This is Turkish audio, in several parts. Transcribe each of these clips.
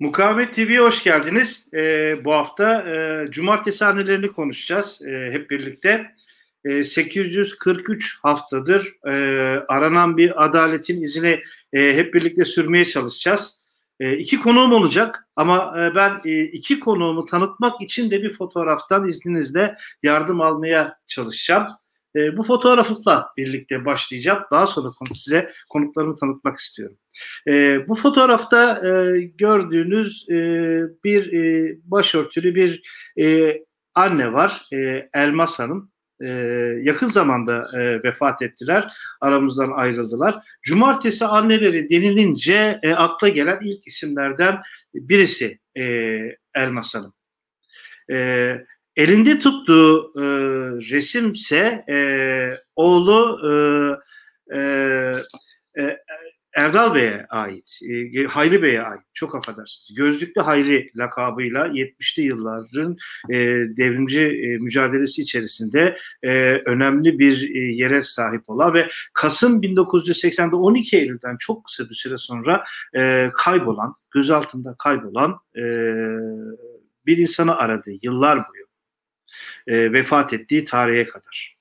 Mukavemet TV'ye hoş geldiniz. Ee, bu hafta e, cumartesi annelerini konuşacağız e, hep birlikte. E, 843 haftadır e, aranan bir adaletin izini e, hep birlikte sürmeye çalışacağız. E, iki konuğum olacak ama e, ben e, iki konuğumu tanıtmak için de bir fotoğraftan izninizle yardım almaya çalışacağım. E, bu fotoğrafla birlikte başlayacağım. Daha sonra size konuklarımı tanıtmak istiyorum. E, bu fotoğrafta e, gördüğünüz e, bir e, başörtülü bir e, anne var. E, Elmas Hanım. E, yakın zamanda e, vefat ettiler. Aramızdan ayrıldılar. Cumartesi anneleri denilince e, akla gelen ilk isimlerden birisi e, Elmas Hanım. E, Elinde tuttuğu e, resimse e, oğlu e, e, e, Erdal Bey'e ait, e, Hayri Bey'e ait. Çok affedersiniz. Gözlüklü Hayri lakabıyla 70'li yılların e, devrimci e, mücadelesi içerisinde e, önemli bir e, yere sahip olan ve Kasım 1980'de 12 Eylül'den çok kısa bir süre sonra e, kaybolan, gözaltında kaybolan e, bir insanı aradı yıllar boyu e, vefat ettiği tarihe kadar.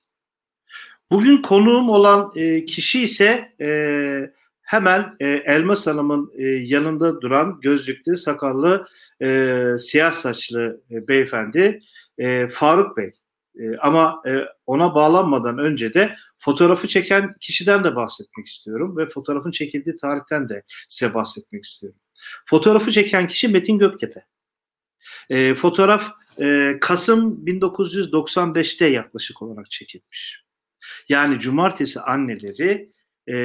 Bugün konuğum olan e, kişi ise e, hemen e, Elmas Hanım'ın e, yanında duran gözlüklü, sakallı, e, siyah saçlı e, beyefendi e, Faruk Bey. E, ama e, ona bağlanmadan önce de fotoğrafı çeken kişiden de bahsetmek istiyorum ve fotoğrafın çekildiği tarihten de size bahsetmek istiyorum. Fotoğrafı çeken kişi Metin Göktepe. E, fotoğraf e, Kasım 1995'te yaklaşık olarak çekilmiş. Yani cumartesi anneleri e,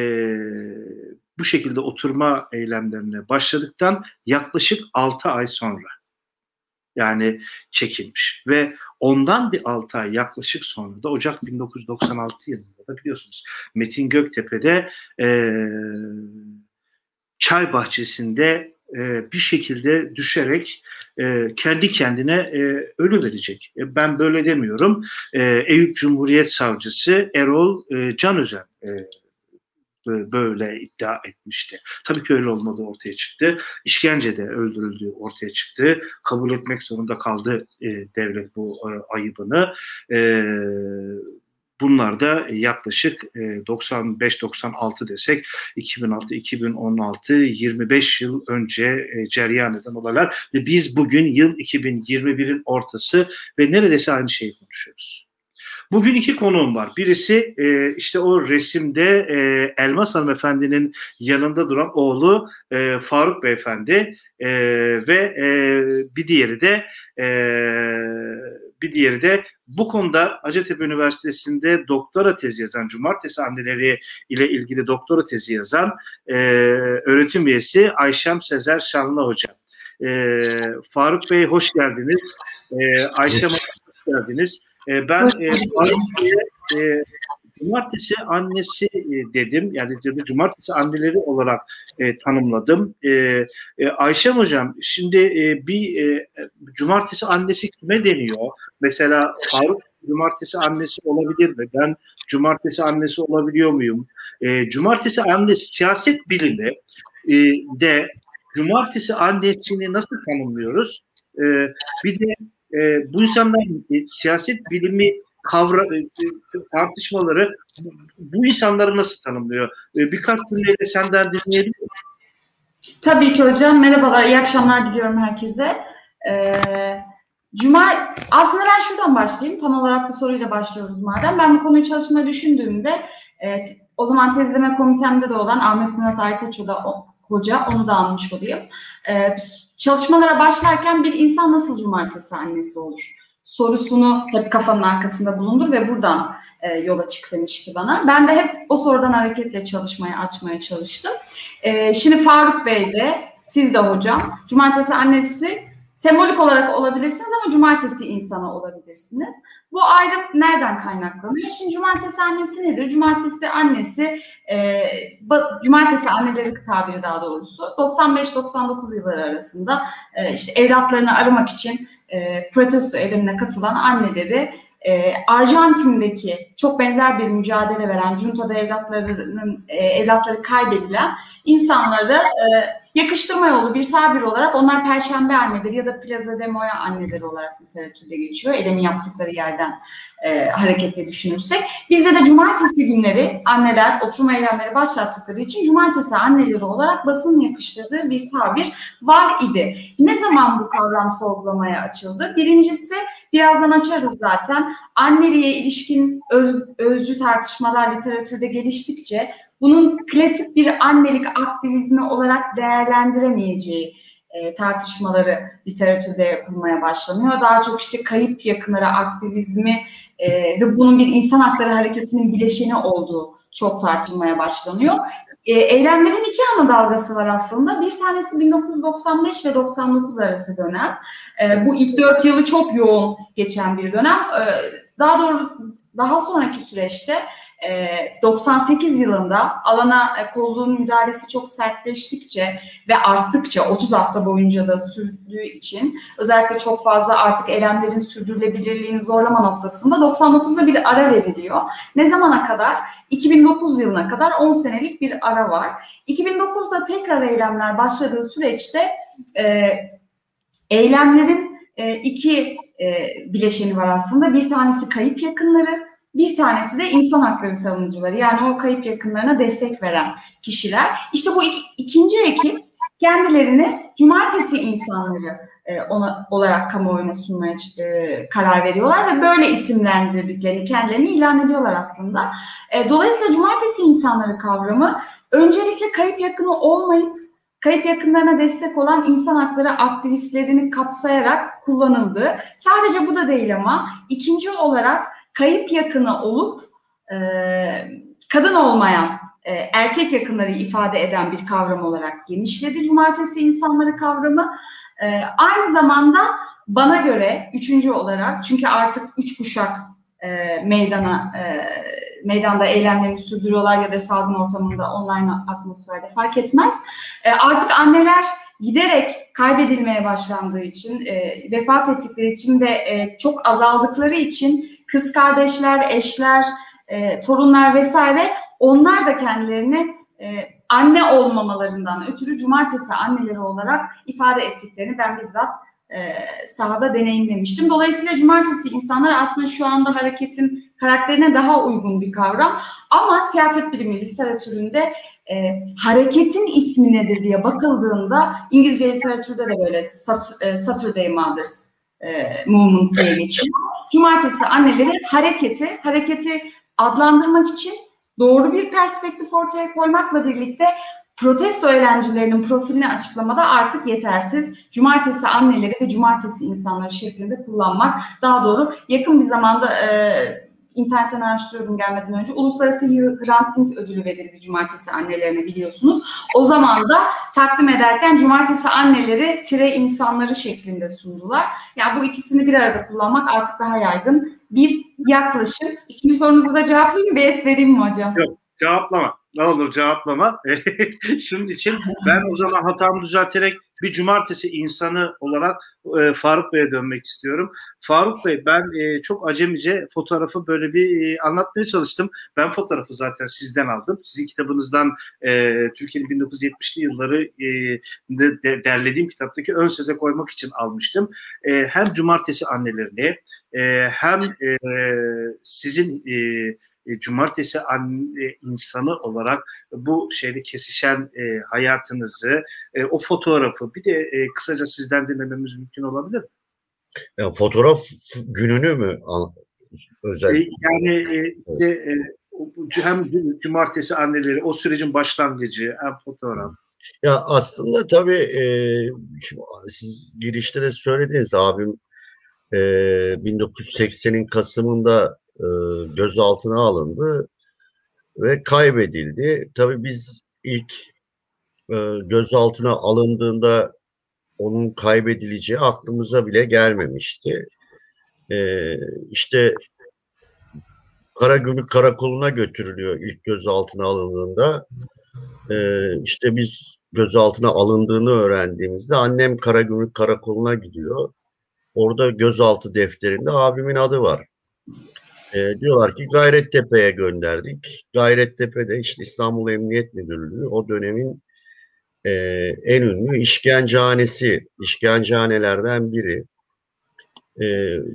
bu şekilde oturma eylemlerine başladıktan yaklaşık 6 ay sonra yani çekilmiş ve ondan bir 6 ay yaklaşık sonra da Ocak 1996 yılında da biliyorsunuz Metin Göktepe'de e, çay bahçesinde e, bir şekilde düşerek e, kendi kendine e, ölü verecek. E, ben böyle demiyorum. E, Eyüp Cumhuriyet Savcısı Erol e, Can Özen e, böyle iddia etmişti. Tabii ki öyle olmadı ortaya çıktı. İşkencede öldürüldüğü ortaya çıktı. Kabul etmek zorunda kaldı devlet bu ayıbını. E, Bunlar da yaklaşık 95-96 e, desek 2006-2016 25 yıl önce e, cereyan eden olaylar ve biz bugün yıl 2021'in ortası ve neredeyse aynı şeyi konuşuyoruz. Bugün iki konuğum var. Birisi e, işte o resimde e, Elmas Hanımefendi'nin yanında duran oğlu e, Faruk Beyefendi e, ve e, bir diğeri de e, bir diğeri de bu konuda Hacettepe Üniversitesi'nde doktora tezi yazan, cumartesi anneleri ile ilgili doktora tezi yazan e, öğretim üyesi Ayşem Sezer Şanlı Hoca. E, Faruk Bey hoş geldiniz. E, Ayşem hoş geldiniz. E, ben e, Faruk Bey'e e, cumartesi annesi e, dedim. Yani ya da cumartesi anneleri olarak e, tanımladım. E, e, Ayşem hocam şimdi e, bir e, cumartesi annesi kime deniyor? Mesela Faruk cumartesi annesi olabilir mi? Ben cumartesi annesi olabiliyor muyum? E, cumartesi annesi siyaset bilimi e, de cumartesi annesini nasıl tanımlıyoruz? E, bir de e, bu insanlar e, siyaset bilimi kavra e, e, tartışmaları bu insanları nasıl tanımlıyor? E, birkaç cümleyle senden dinleyebilir miyim? Tabii ki hocam. Merhabalar, iyi akşamlar diliyorum herkese. Ee, Cuma, aslında ben şuradan başlayayım. Tam olarak bu soruyla başlıyoruz madem. Ben bu konuyu çalışmaya düşündüğümde e, o zaman tezleme komitemde de olan Ahmet Murat Aytaço da o, hoca, onu da almış olayım. E, çalışmalara başlarken bir insan nasıl cumartesi annesi olur? Sorusunu hep kafanın arkasında bulundur ve buradan e, yola çık demişti bana. Ben de hep o sorudan hareketle çalışmaya, açmaya çalıştım. E, şimdi Faruk Bey de, siz de hocam, cumartesi annesi sembolik olarak olabilirsiniz ama cumartesi insanı olabilirsiniz. Bu ayrım nereden kaynaklanıyor? Şimdi cumartesi annesi nedir? Cumartesi annesi, e, cumartesi anneleri tabiri daha doğrusu 95-99 yılları arasında e, işte evlatlarını aramak için e, protesto eylemine katılan anneleri e, Arjantin'deki çok benzer bir mücadele veren, juntada evlatlarının e, evlatları kaybedilen insanları e, yakıştırma yolu bir tabir olarak onlar perşembe anneleri ya da plaza de moya anneleri olarak literatürde geçiyor. Edemin yaptıkları yerden e, hareketle düşünürsek. Bizde de cumartesi günleri anneler oturma eylemleri başlattıkları için cumartesi anneleri olarak basının yakıştırdığı bir tabir var idi. Ne zaman bu kavram sorgulamaya açıldı? Birincisi birazdan açarız zaten. Anneliğe ilişkin öz, özcü tartışmalar literatürde geliştikçe bunun klasik bir annelik aktivizmi olarak değerlendiremeyeceği e, tartışmaları literatürde yapılmaya başlanıyor. Daha çok işte kayıp yakınlara aktivizmi e, ve bunun bir insan hakları hareketinin bileşeni olduğu çok tartışılmaya başlanıyor. E, eylemlerin iki ana dalgası var aslında. Bir tanesi 1995 ve 99 arası dönem. E, bu ilk dört yılı çok yoğun geçen bir dönem. E, daha doğrusu daha sonraki süreçte 98 ee, yılında alana e, kolluğun müdahalesi çok sertleştikçe ve arttıkça 30 hafta boyunca da sürdüğü için özellikle çok fazla artık eylemlerin sürdürülebilirliğini zorlama noktasında 99'da bir ara veriliyor. Ne zamana kadar? 2009 yılına kadar 10 senelik bir ara var. 2009'da tekrar eylemler başladığı süreçte e, eylemlerin e, iki bileşeni var aslında. Bir tanesi kayıp yakınları, bir tanesi de insan hakları savunucuları yani o kayıp yakınlarına destek veren kişiler. İşte bu ik- ikinci ekip kendilerini cumartesi insanları e, ona, olarak kamuoyuna sunmaya e, karar veriyorlar ve böyle isimlendirdiklerini kendilerini ilan ediyorlar aslında. E, dolayısıyla cumartesi insanları kavramı öncelikle kayıp yakını olmayıp kayıp yakınlarına destek olan insan hakları aktivistlerini kapsayarak kullanıldı. Sadece bu da değil ama ikinci olarak kayıp yakını olup e, kadın olmayan e, erkek yakınları ifade eden bir kavram olarak genişledi cumartesi insanları kavramı. E, aynı zamanda bana göre üçüncü olarak çünkü artık üç kuşak e, meydana e, meydanda eylemlerini sürdürüyorlar ya da salgın ortamında online atmosferde fark etmez. E, artık anneler giderek kaybedilmeye başlandığı için, e, vefat ettikleri için ve e, çok azaldıkları için kız kardeşler, eşler, e, torunlar vesaire onlar da kendilerini e, anne olmamalarından ötürü cumartesi anneleri olarak ifade ettiklerini ben bizzat e, sahada deneyimlemiştim. Dolayısıyla cumartesi insanlar aslında şu anda hareketin karakterine daha uygun bir kavram. Ama siyaset bilimi literatüründe e, hareketin ismi nedir diye bakıldığında İngilizce literatürde de böyle e, Saturday Mothers e, Movement diye geçiyor. Cumartesi anneleri hareketi, hareketi adlandırmak için doğru bir perspektif ortaya koymakla birlikte protesto eylemcilerinin profilini açıklamada artık yetersiz. Cumartesi anneleri ve cumartesi insanları şeklinde kullanmak daha doğru. Yakın bir zamanda e, internetten araştırıyordum gelmeden önce. Uluslararası Hrant Dink ödülü verildi cumartesi annelerine biliyorsunuz. O zaman da takdim ederken cumartesi anneleri tire insanları şeklinde sundular. Yani bu ikisini bir arada kullanmak artık daha yaygın bir yaklaşım. İkinci sorunuzu da cevaplayayım es vereyim mi hocam? Yok cevaplama. Ne olur cevaplama. Şunun için ben o zaman hatamı düzelterek bir cumartesi insanı olarak e, Faruk Bey'e dönmek istiyorum. Faruk Bey ben e, çok acemice fotoğrafı böyle bir e, anlatmaya çalıştım. Ben fotoğrafı zaten sizden aldım. Sizin kitabınızdan e, Türkiye'nin 1970'li yılları e, de, de, derlediğim kitaptaki ön söze koymak için almıştım. E, hem cumartesi annelerini e, hem e, sizin e, e, cumartesi anne insanı olarak bu şeyde kesişen e, hayatınızı, e, o fotoğrafı bir de e, kısaca sizden dinlememiz mümkün olabilir mi? Ya fotoğraf gününü mü özel? E, yani e, de, e, hem cumartesi anneleri o sürecin başlangıcı hem fotoğraf. Ya aslında tabii e, siz girişte de söylediniz abim e, 1980'in Kasım'ında e, gözaltına alındı ve kaybedildi. Tabii biz ilk e, gözaltına alındığında onun kaybedileceği aklımıza bile gelmemişti. E, işte Karagümrük Karakolu'na götürülüyor ilk gözaltına alındığında. E, işte biz gözaltına alındığını öğrendiğimizde annem Karagümrük Karakolu'na gidiyor. Orada gözaltı defterinde abimin adı var. E, diyorlar ki Gayrettepe'ye gönderdik. Gayrettepe'de işte İstanbul Emniyet Müdürlüğü o dönemin e, en ünlü işkencehanesi, işkencehanelerden biri. E,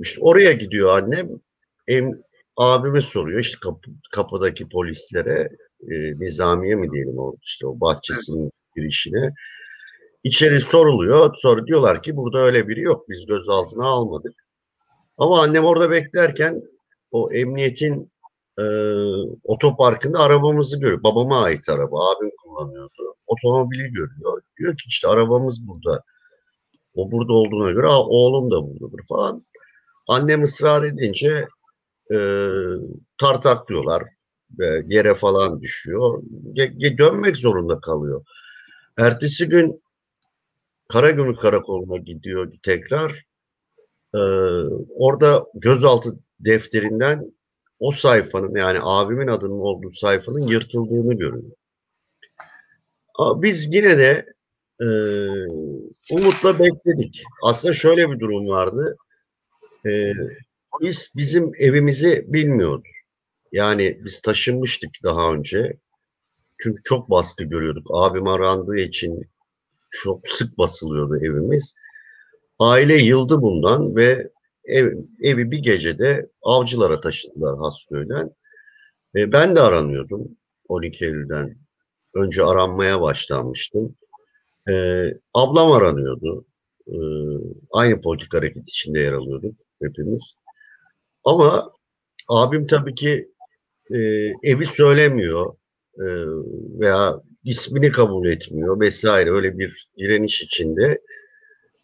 işte oraya gidiyor annem. Em, abime soruyor işte kapı, kapıdaki polislere e, nizamiye mi diyelim o işte o bahçesinin girişine. İçeri soruluyor. Sonra diyorlar ki burada öyle biri yok. Biz gözaltına almadık. Ama annem orada beklerken o emniyetin e, otoparkında arabamızı görüyor. Babama ait araba. Abim kullanıyordu. Otomobili görüyor. Diyor ki işte arabamız burada. O burada olduğuna göre oğlum da buradadır falan. Annem ısrar edince e, tartaklıyorlar. E, yere falan düşüyor. Ge, dönmek zorunda kalıyor. Ertesi gün Karagümrük Karakolu'na gidiyor tekrar. Ee, orada gözaltı defterinden o sayfanın yani abimin adının olduğu sayfanın yırtıldığını görüyor. Biz yine de e, umutla bekledik. Aslında şöyle bir durum vardı. E, polis bizim evimizi bilmiyordu. Yani biz taşınmıştık daha önce. Çünkü çok baskı görüyorduk. Abim arandığı için çok sık basılıyordu evimiz. Aile yıldı bundan ve ev, evi bir gecede avcılara taşıdılar Hasköy'den. E, ben de aranıyordum 12 Eylül'den. Önce aranmaya başlanmıştım. E, ablam aranıyordu. E, aynı politik hareket içinde yer alıyorduk hepimiz. Ama abim tabii ki e, evi söylemiyor e, veya ismini kabul etmiyor vesaire öyle bir direniş içinde.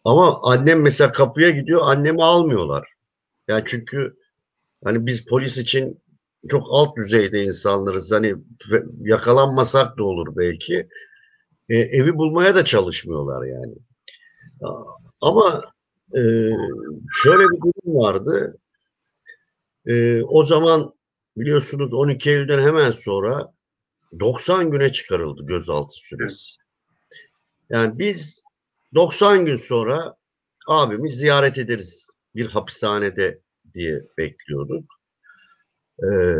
Ama annem mesela kapıya gidiyor annemi almıyorlar. Yani çünkü hani biz polis için çok alt düzeyde insanlarız. Hani yakalanmasak da olur belki. E, evi bulmaya da çalışmıyorlar yani. Ama e, şöyle bir durum vardı. E, o zaman biliyorsunuz 12 Eylül'den hemen sonra 90 güne çıkarıldı gözaltı süresi. Yani biz 90 gün sonra abimi ziyaret ederiz bir hapishanede diye bekliyorduk. Ee,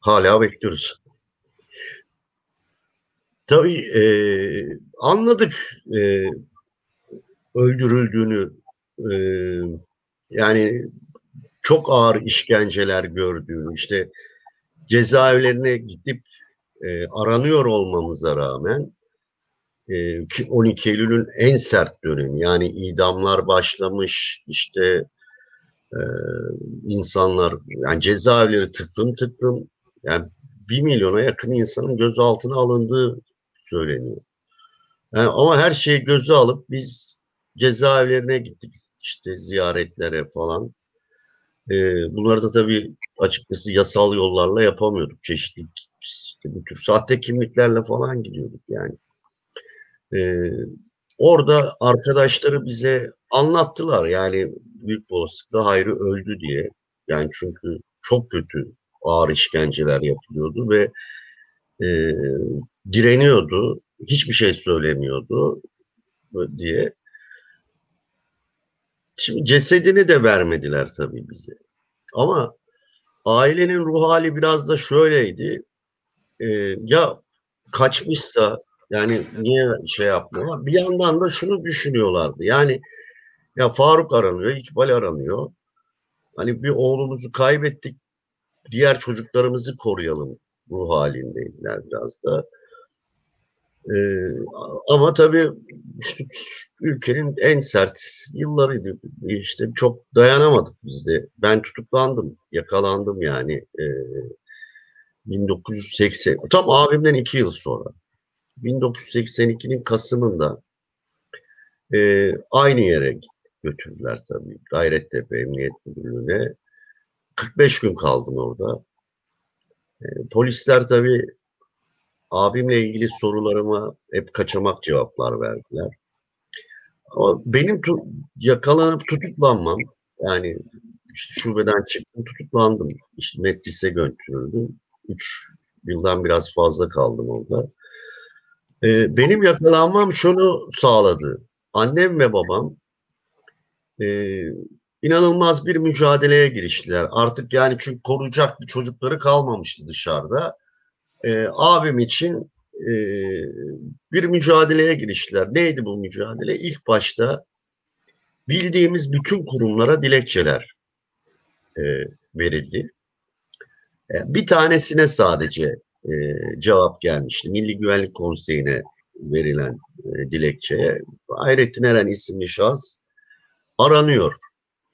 hala bekliyoruz. Tabii e, anladık e, öldürüldüğünü e, yani çok ağır işkenceler gördüğünü işte cezaevlerine gidip e, aranıyor olmamıza rağmen 12 Eylül'ün en sert dönemi yani idamlar başlamış işte e, insanlar yani cezaevleri tıklım tıklım yani bir milyona yakın insanın gözaltına alındığı söyleniyor. Yani ama her şeyi göze alıp biz cezaevlerine gittik işte ziyaretlere falan. E, bunları da tabii açıkçası yasal yollarla yapamıyorduk. Çeşitli işte bu tür sahte kimliklerle falan gidiyorduk yani. Ee, orada arkadaşları bize anlattılar yani büyük olasılıkla Hayri öldü diye. Yani çünkü çok kötü ağır işkenceler yapılıyordu ve e, direniyordu. Hiçbir şey söylemiyordu diye. Şimdi cesedini de vermediler tabii bize. Ama ailenin ruh hali biraz da şöyleydi. E, ya kaçmışsa yani niye şey yapmıyorlar? Bir yandan da şunu düşünüyorlardı. Yani ya Faruk aranıyor, İkbal aranıyor. Hani bir oğlumuzu kaybettik. Diğer çocuklarımızı koruyalım ruh halindeydiler biraz da. Ee, ama tabii işte ülkenin en sert yıllarıydı. İşte çok dayanamadık biz de. Ben tutuklandım, yakalandım yani. Ee, 1980, tam abimden iki yıl sonra. 1982'nin Kasım'ında e, aynı yere götürdüler tabii. Gayrettepe Emniyet Müdürlüğü'ne. 45 gün kaldım orada. E, polisler tabii abimle ilgili sorularıma hep kaçamak cevaplar verdiler. Ama benim tu yakalanıp tutuklanmam yani işte şubeden çıktım tutuklandım. İşte Metris'e götürüldüm. Üç yıldan biraz fazla kaldım orada. Ee, benim yakalanmam şunu sağladı. Annem ve babam e, inanılmaz bir mücadeleye giriştiler. Artık yani çünkü koruyacak bir çocukları kalmamıştı dışarıda. E, abim için e, bir mücadeleye giriştiler. Neydi bu mücadele? İlk başta bildiğimiz bütün kurumlara dilekçeler e, verildi. E, bir tanesine sadece e, cevap gelmişti. Milli Güvenlik Konseyi'ne verilen e, dilekçeye Hayrettin Eren isimli şahıs aranıyor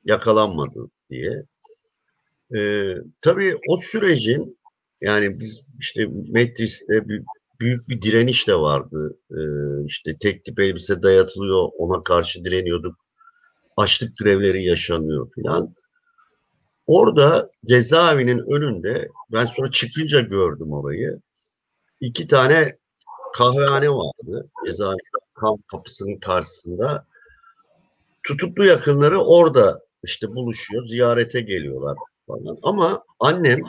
yakalanmadı diye. E, tabii o sürecin yani biz işte Metris'te büyük, bir direniş de vardı. E, işte tek tip elbise dayatılıyor ona karşı direniyorduk. Açlık grevleri yaşanıyor filan. Orada cezaevinin önünde ben sonra çıkınca gördüm orayı. İki tane kahvehane vardı cezaevi kamp kapısının karşısında. Tutuklu yakınları orada işte buluşuyor, ziyarete geliyorlar falan. Ama annem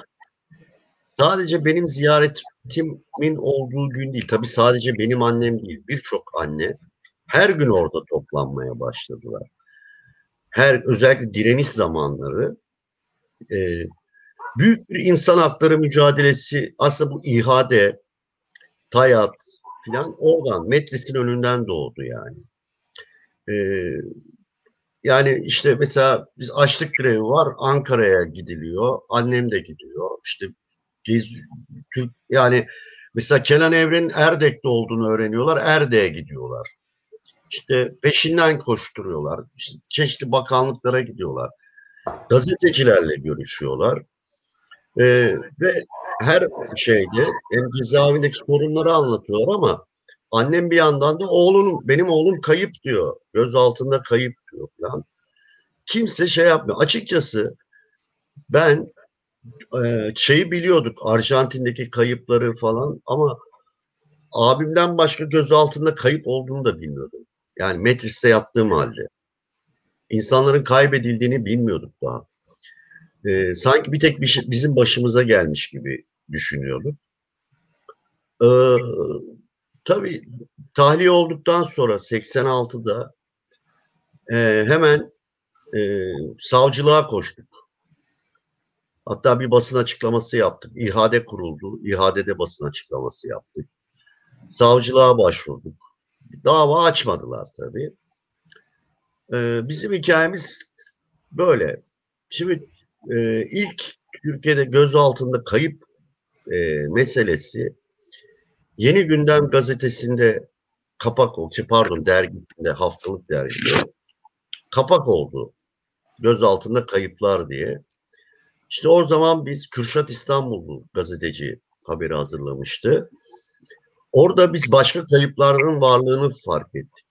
sadece benim ziyaretimin olduğu gün değil, tabii sadece benim annem değil, birçok anne her gün orada toplanmaya başladılar. Her özellikle direniş zamanları e, büyük bir insan hakları mücadelesi aslında bu İHA'de, TAYAT filan oradan Metris'in önünden doğdu yani. E, yani işte mesela biz açlık grevi var Ankara'ya gidiliyor. Annem de gidiyor. İşte gez, yani mesela Kenan Evren'in Erdek'te olduğunu öğreniyorlar. Erdek'e gidiyorlar. İşte peşinden koşturuyorlar. İşte çeşitli bakanlıklara gidiyorlar. Gazetecilerle görüşüyorlar. Ee, ve her şeyde hem cezaevindeki sorunları anlatıyorlar ama annem bir yandan da oğlunun benim oğlum kayıp diyor. Göz altında kayıp diyor falan. Kimse şey yapmıyor. Açıkçası ben e, şeyi biliyorduk Arjantin'deki kayıpları falan ama abimden başka göz altında kayıp olduğunu da bilmiyordum. Yani Metris'te yaptığım halde. İnsanların kaybedildiğini bilmiyorduk daha. Ee, sanki bir tek bir şey, bizim başımıza gelmiş gibi düşünüyorduk. Ee, tabii tahliye olduktan sonra 86'da e, hemen e, savcılığa koştuk. Hatta bir basın açıklaması yaptık. İhade kuruldu. İhadede basın açıklaması yaptık. Savcılığa başvurduk. Dava açmadılar tabii. Ee, bizim hikayemiz böyle. Şimdi e, ilk Türkiye'de göz altında kayıp e, meselesi Yeni Gündem gazetesinde kapak oldu. Şey, pardon dergisinde haftalık dergide kapak oldu. Göz altında kayıplar diye. İşte o zaman biz Kürşat İstanbullu gazeteci haberi hazırlamıştı. Orada biz başka kayıpların varlığını fark ettik.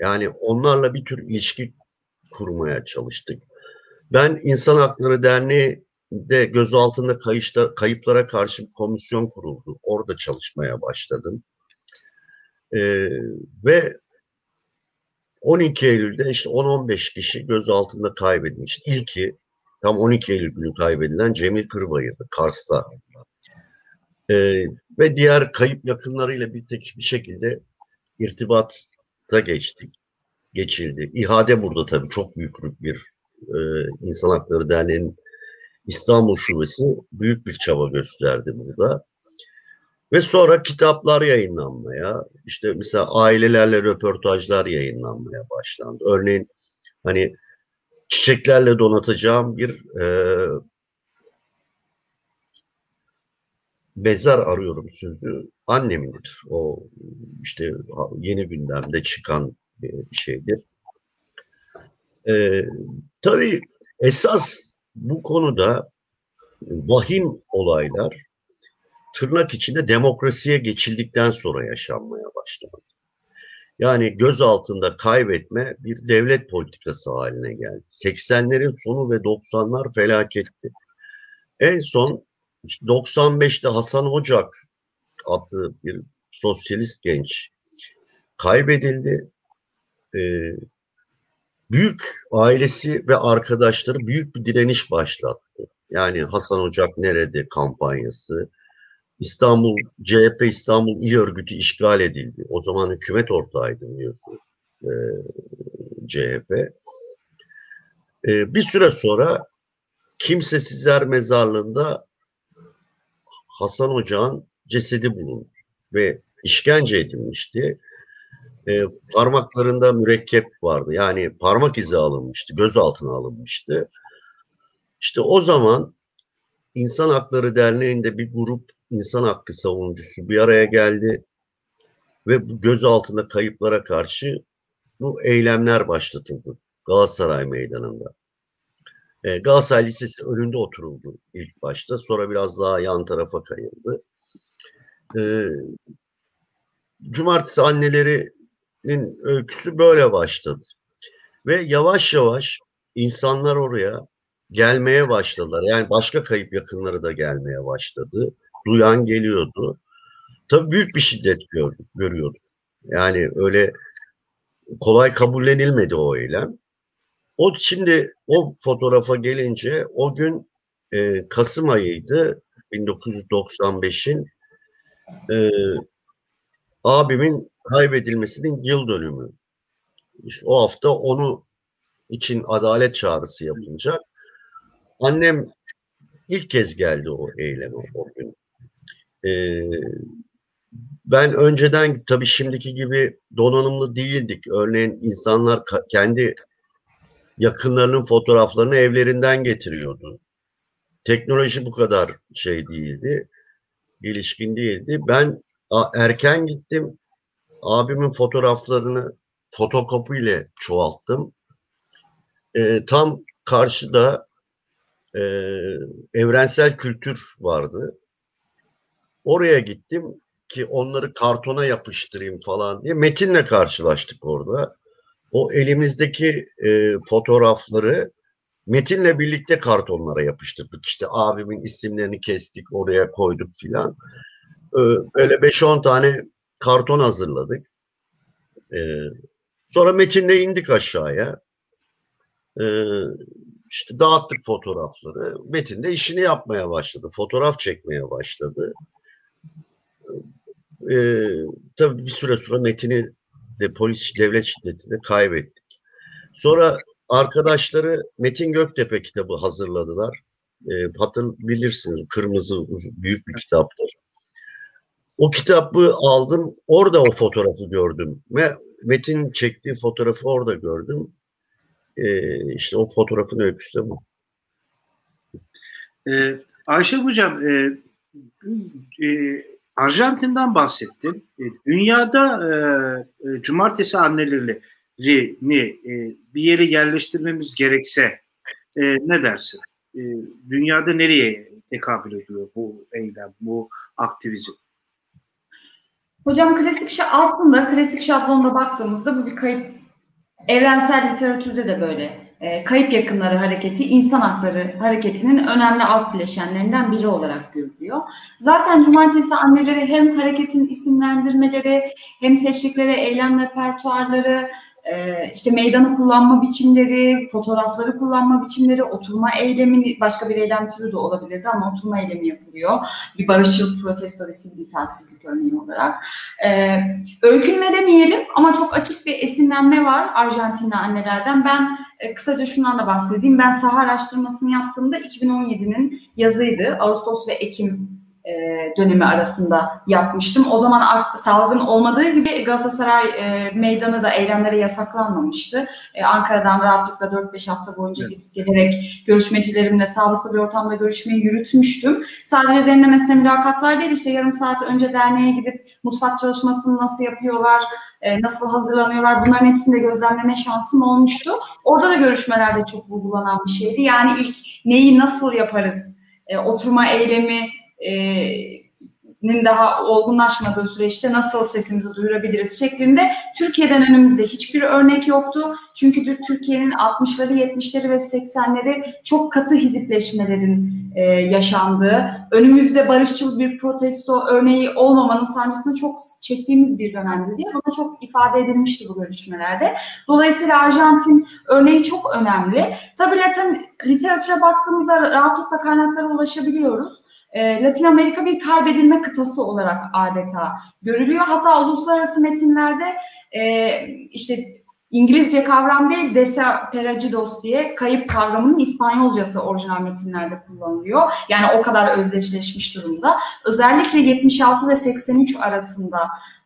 Yani onlarla bir tür ilişki kurmaya çalıştık. Ben İnsan Hakları Derneği de göz altında kayışta, kayıplara karşı bir komisyon kuruldu. Orada çalışmaya başladım. Ee, ve 12 Eylül'de işte 10-15 kişi göz altında kaybedilmiş. İlki tam 12 Eylül günü kaybedilen Cemil Kırbayır'dı Kars'ta. Ee, ve diğer kayıp yakınlarıyla bir tek bir şekilde irtibatta geçtik, geçildi. İhade burada tabii çok büyük bir e, İnsan Hakları Derneği'nin İstanbul Şubesi büyük bir çaba gösterdi burada. Ve sonra kitaplar yayınlanmaya, işte mesela ailelerle röportajlar yayınlanmaya başlandı. Örneğin hani çiçeklerle donatacağım bir e, mezar arıyorum sözü annemindir. O işte yeni gündemde çıkan bir şeydir. Ee, tabii esas bu konuda vahim olaylar tırnak içinde demokrasiye geçildikten sonra yaşanmaya başladı. Yani göz altında kaybetme bir devlet politikası haline geldi. 80'lerin sonu ve 90'lar felaketti. En son 95'te Hasan Ocak adlı bir sosyalist genç kaybedildi. Ee, büyük ailesi ve arkadaşları büyük bir direniş başlattı. Yani Hasan Ocak nerede kampanyası. İstanbul, CHP İstanbul İl Örgütü işgal edildi. O zaman hükümet ortağıydı biliyorsun e, CHP. E, bir süre sonra Kimsesizler Mezarlığı'nda Hasan Ocak'ın cesedi bulundu. ve işkence edilmişti. E, parmaklarında mürekkep vardı. Yani parmak izi alınmıştı, gözaltına alınmıştı. İşte o zaman İnsan Hakları Derneği'nde bir grup insan hakkı savunucusu bir araya geldi ve bu gözaltında kayıplara karşı bu eylemler başlatıldı Galatasaray Meydanı'nda. E, Galatasaray Lisesi önünde oturuldu ilk başta. Sonra biraz daha yan tarafa kayıldı. E, Cumartesi annelerinin öyküsü böyle başladı. Ve yavaş yavaş insanlar oraya gelmeye başladılar. Yani başka kayıp yakınları da gelmeye başladı. Duyan geliyordu. Tabii büyük bir şiddet gördük, görüyorduk. Yani öyle kolay kabullenilmedi o eylem. O şimdi o fotoğrafa gelince o gün e, Kasım ayıydı 1995'in e, abimin kaybedilmesinin yıl dönümü. İşte o hafta onu için adalet çağrısı yapılacak. Annem ilk kez geldi o eyleme o gün. Ee, ben önceden tabii şimdiki gibi donanımlı değildik. Örneğin insanlar kendi yakınlarının fotoğraflarını evlerinden getiriyordu. Teknoloji bu kadar şey değildi. Gelişkin değildi. Ben erken gittim. Abimin fotoğraflarını fotokopiyle çoğalttım. E, tam karşıda e, evrensel kültür vardı. Oraya gittim ki onları kartona yapıştırayım falan diye. Metinle karşılaştık orada. O elimizdeki e, fotoğrafları Metinle birlikte kartonlara yapıştırdık. İşte abimin isimlerini kestik, oraya koyduk filan. Ee, böyle 5-10 tane karton hazırladık. Ee, sonra Metin'le indik aşağıya. Ee, işte dağıttık fotoğrafları. Metin de işini yapmaya başladı. Fotoğraf çekmeye başladı. Tabii bir süre sonra Metin'i de polis devlet şiddetini kaybettik. Sonra arkadaşları Metin Göktepe kitabı hazırladılar. E, hatır bilirsiniz kırmızı büyük bir kitaptır. O kitabı aldım. Orada o fotoğrafı gördüm. Ve Metin çektiği fotoğrafı orada gördüm. E, işte o fotoğrafın öyküsü de bu. Ee, Ayşe Hocam e, e, Arjantin'den bahsettin. E, dünyada e, e, cumartesi anneleri ni e, bir yere yerleştirmemiz gerekse e, ne dersin? E, dünyada nereye tekabül ediyor bu eylem, bu aktivizm? Hocam klasik aslında klasik şablonda baktığımızda bu bir kayıp evrensel literatürde de böyle. E, kayıp yakınları hareketi insan hakları hareketinin önemli alt bileşenlerinden biri olarak görülüyor. Zaten cumartesi anneleri hem hareketin isimlendirmeleri hem seçtikleri eylem repertuarları işte meydanı kullanma biçimleri, fotoğrafları kullanma biçimleri, oturma eylemi, başka bir eylem türü de olabilirdi ama oturma eylemi yapılıyor. Bir barışçıl protesto ve sivil itaatsizlik örneği olarak. Ee, öykünme demeyelim ama çok açık bir esinlenme var Arjantinli annelerden. Ben e, kısaca şundan da bahsedeyim. Ben saha araştırmasını yaptığımda 2017'nin yazıydı. Ağustos ve Ekim e, dönemi arasında yapmıştım. O zaman salgın olmadığı gibi Galatasaray e, meydanı da eylemlere yasaklanmamıştı. E, Ankara'dan rahatlıkla 4-5 hafta boyunca evet. gidip gelerek görüşmecilerimle sağlıklı bir ortamda görüşmeyi yürütmüştüm. Sadece denilemesine mülakatlar değil işte yarım saat önce derneğe gidip mutfak çalışmasını nasıl yapıyorlar, e, nasıl hazırlanıyorlar bunların hepsini de gözlemleme şansım olmuştu. Orada da görüşmelerde çok vurgulanan bir şeydi. Yani ilk neyi nasıl yaparız? E, oturma eylemi, nin daha olgunlaşmadığı süreçte nasıl sesimizi duyurabiliriz şeklinde Türkiye'den önümüzde hiçbir örnek yoktu. Çünkü Türkiye'nin 60'ları, 70'leri ve 80'leri çok katı hizipleşmelerin e, yaşandığı, önümüzde barışçıl bir protesto örneği olmamanın sancısını çok çektiğimiz bir dönemdi diye bana çok ifade edilmişti bu görüşmelerde. Dolayısıyla Arjantin örneği çok önemli. Tabii Latin literatüre baktığımızda rahatlıkla kaynaklara ulaşabiliyoruz e, Latin Amerika bir kaybedilme kıtası olarak adeta görülüyor. Hatta uluslararası metinlerde e, işte İngilizce kavram değil, desaparecidos diye kayıp kavramının İspanyolcası orijinal metinlerde kullanılıyor. Yani o kadar özdeşleşmiş durumda. Özellikle 76 ve 83 arasında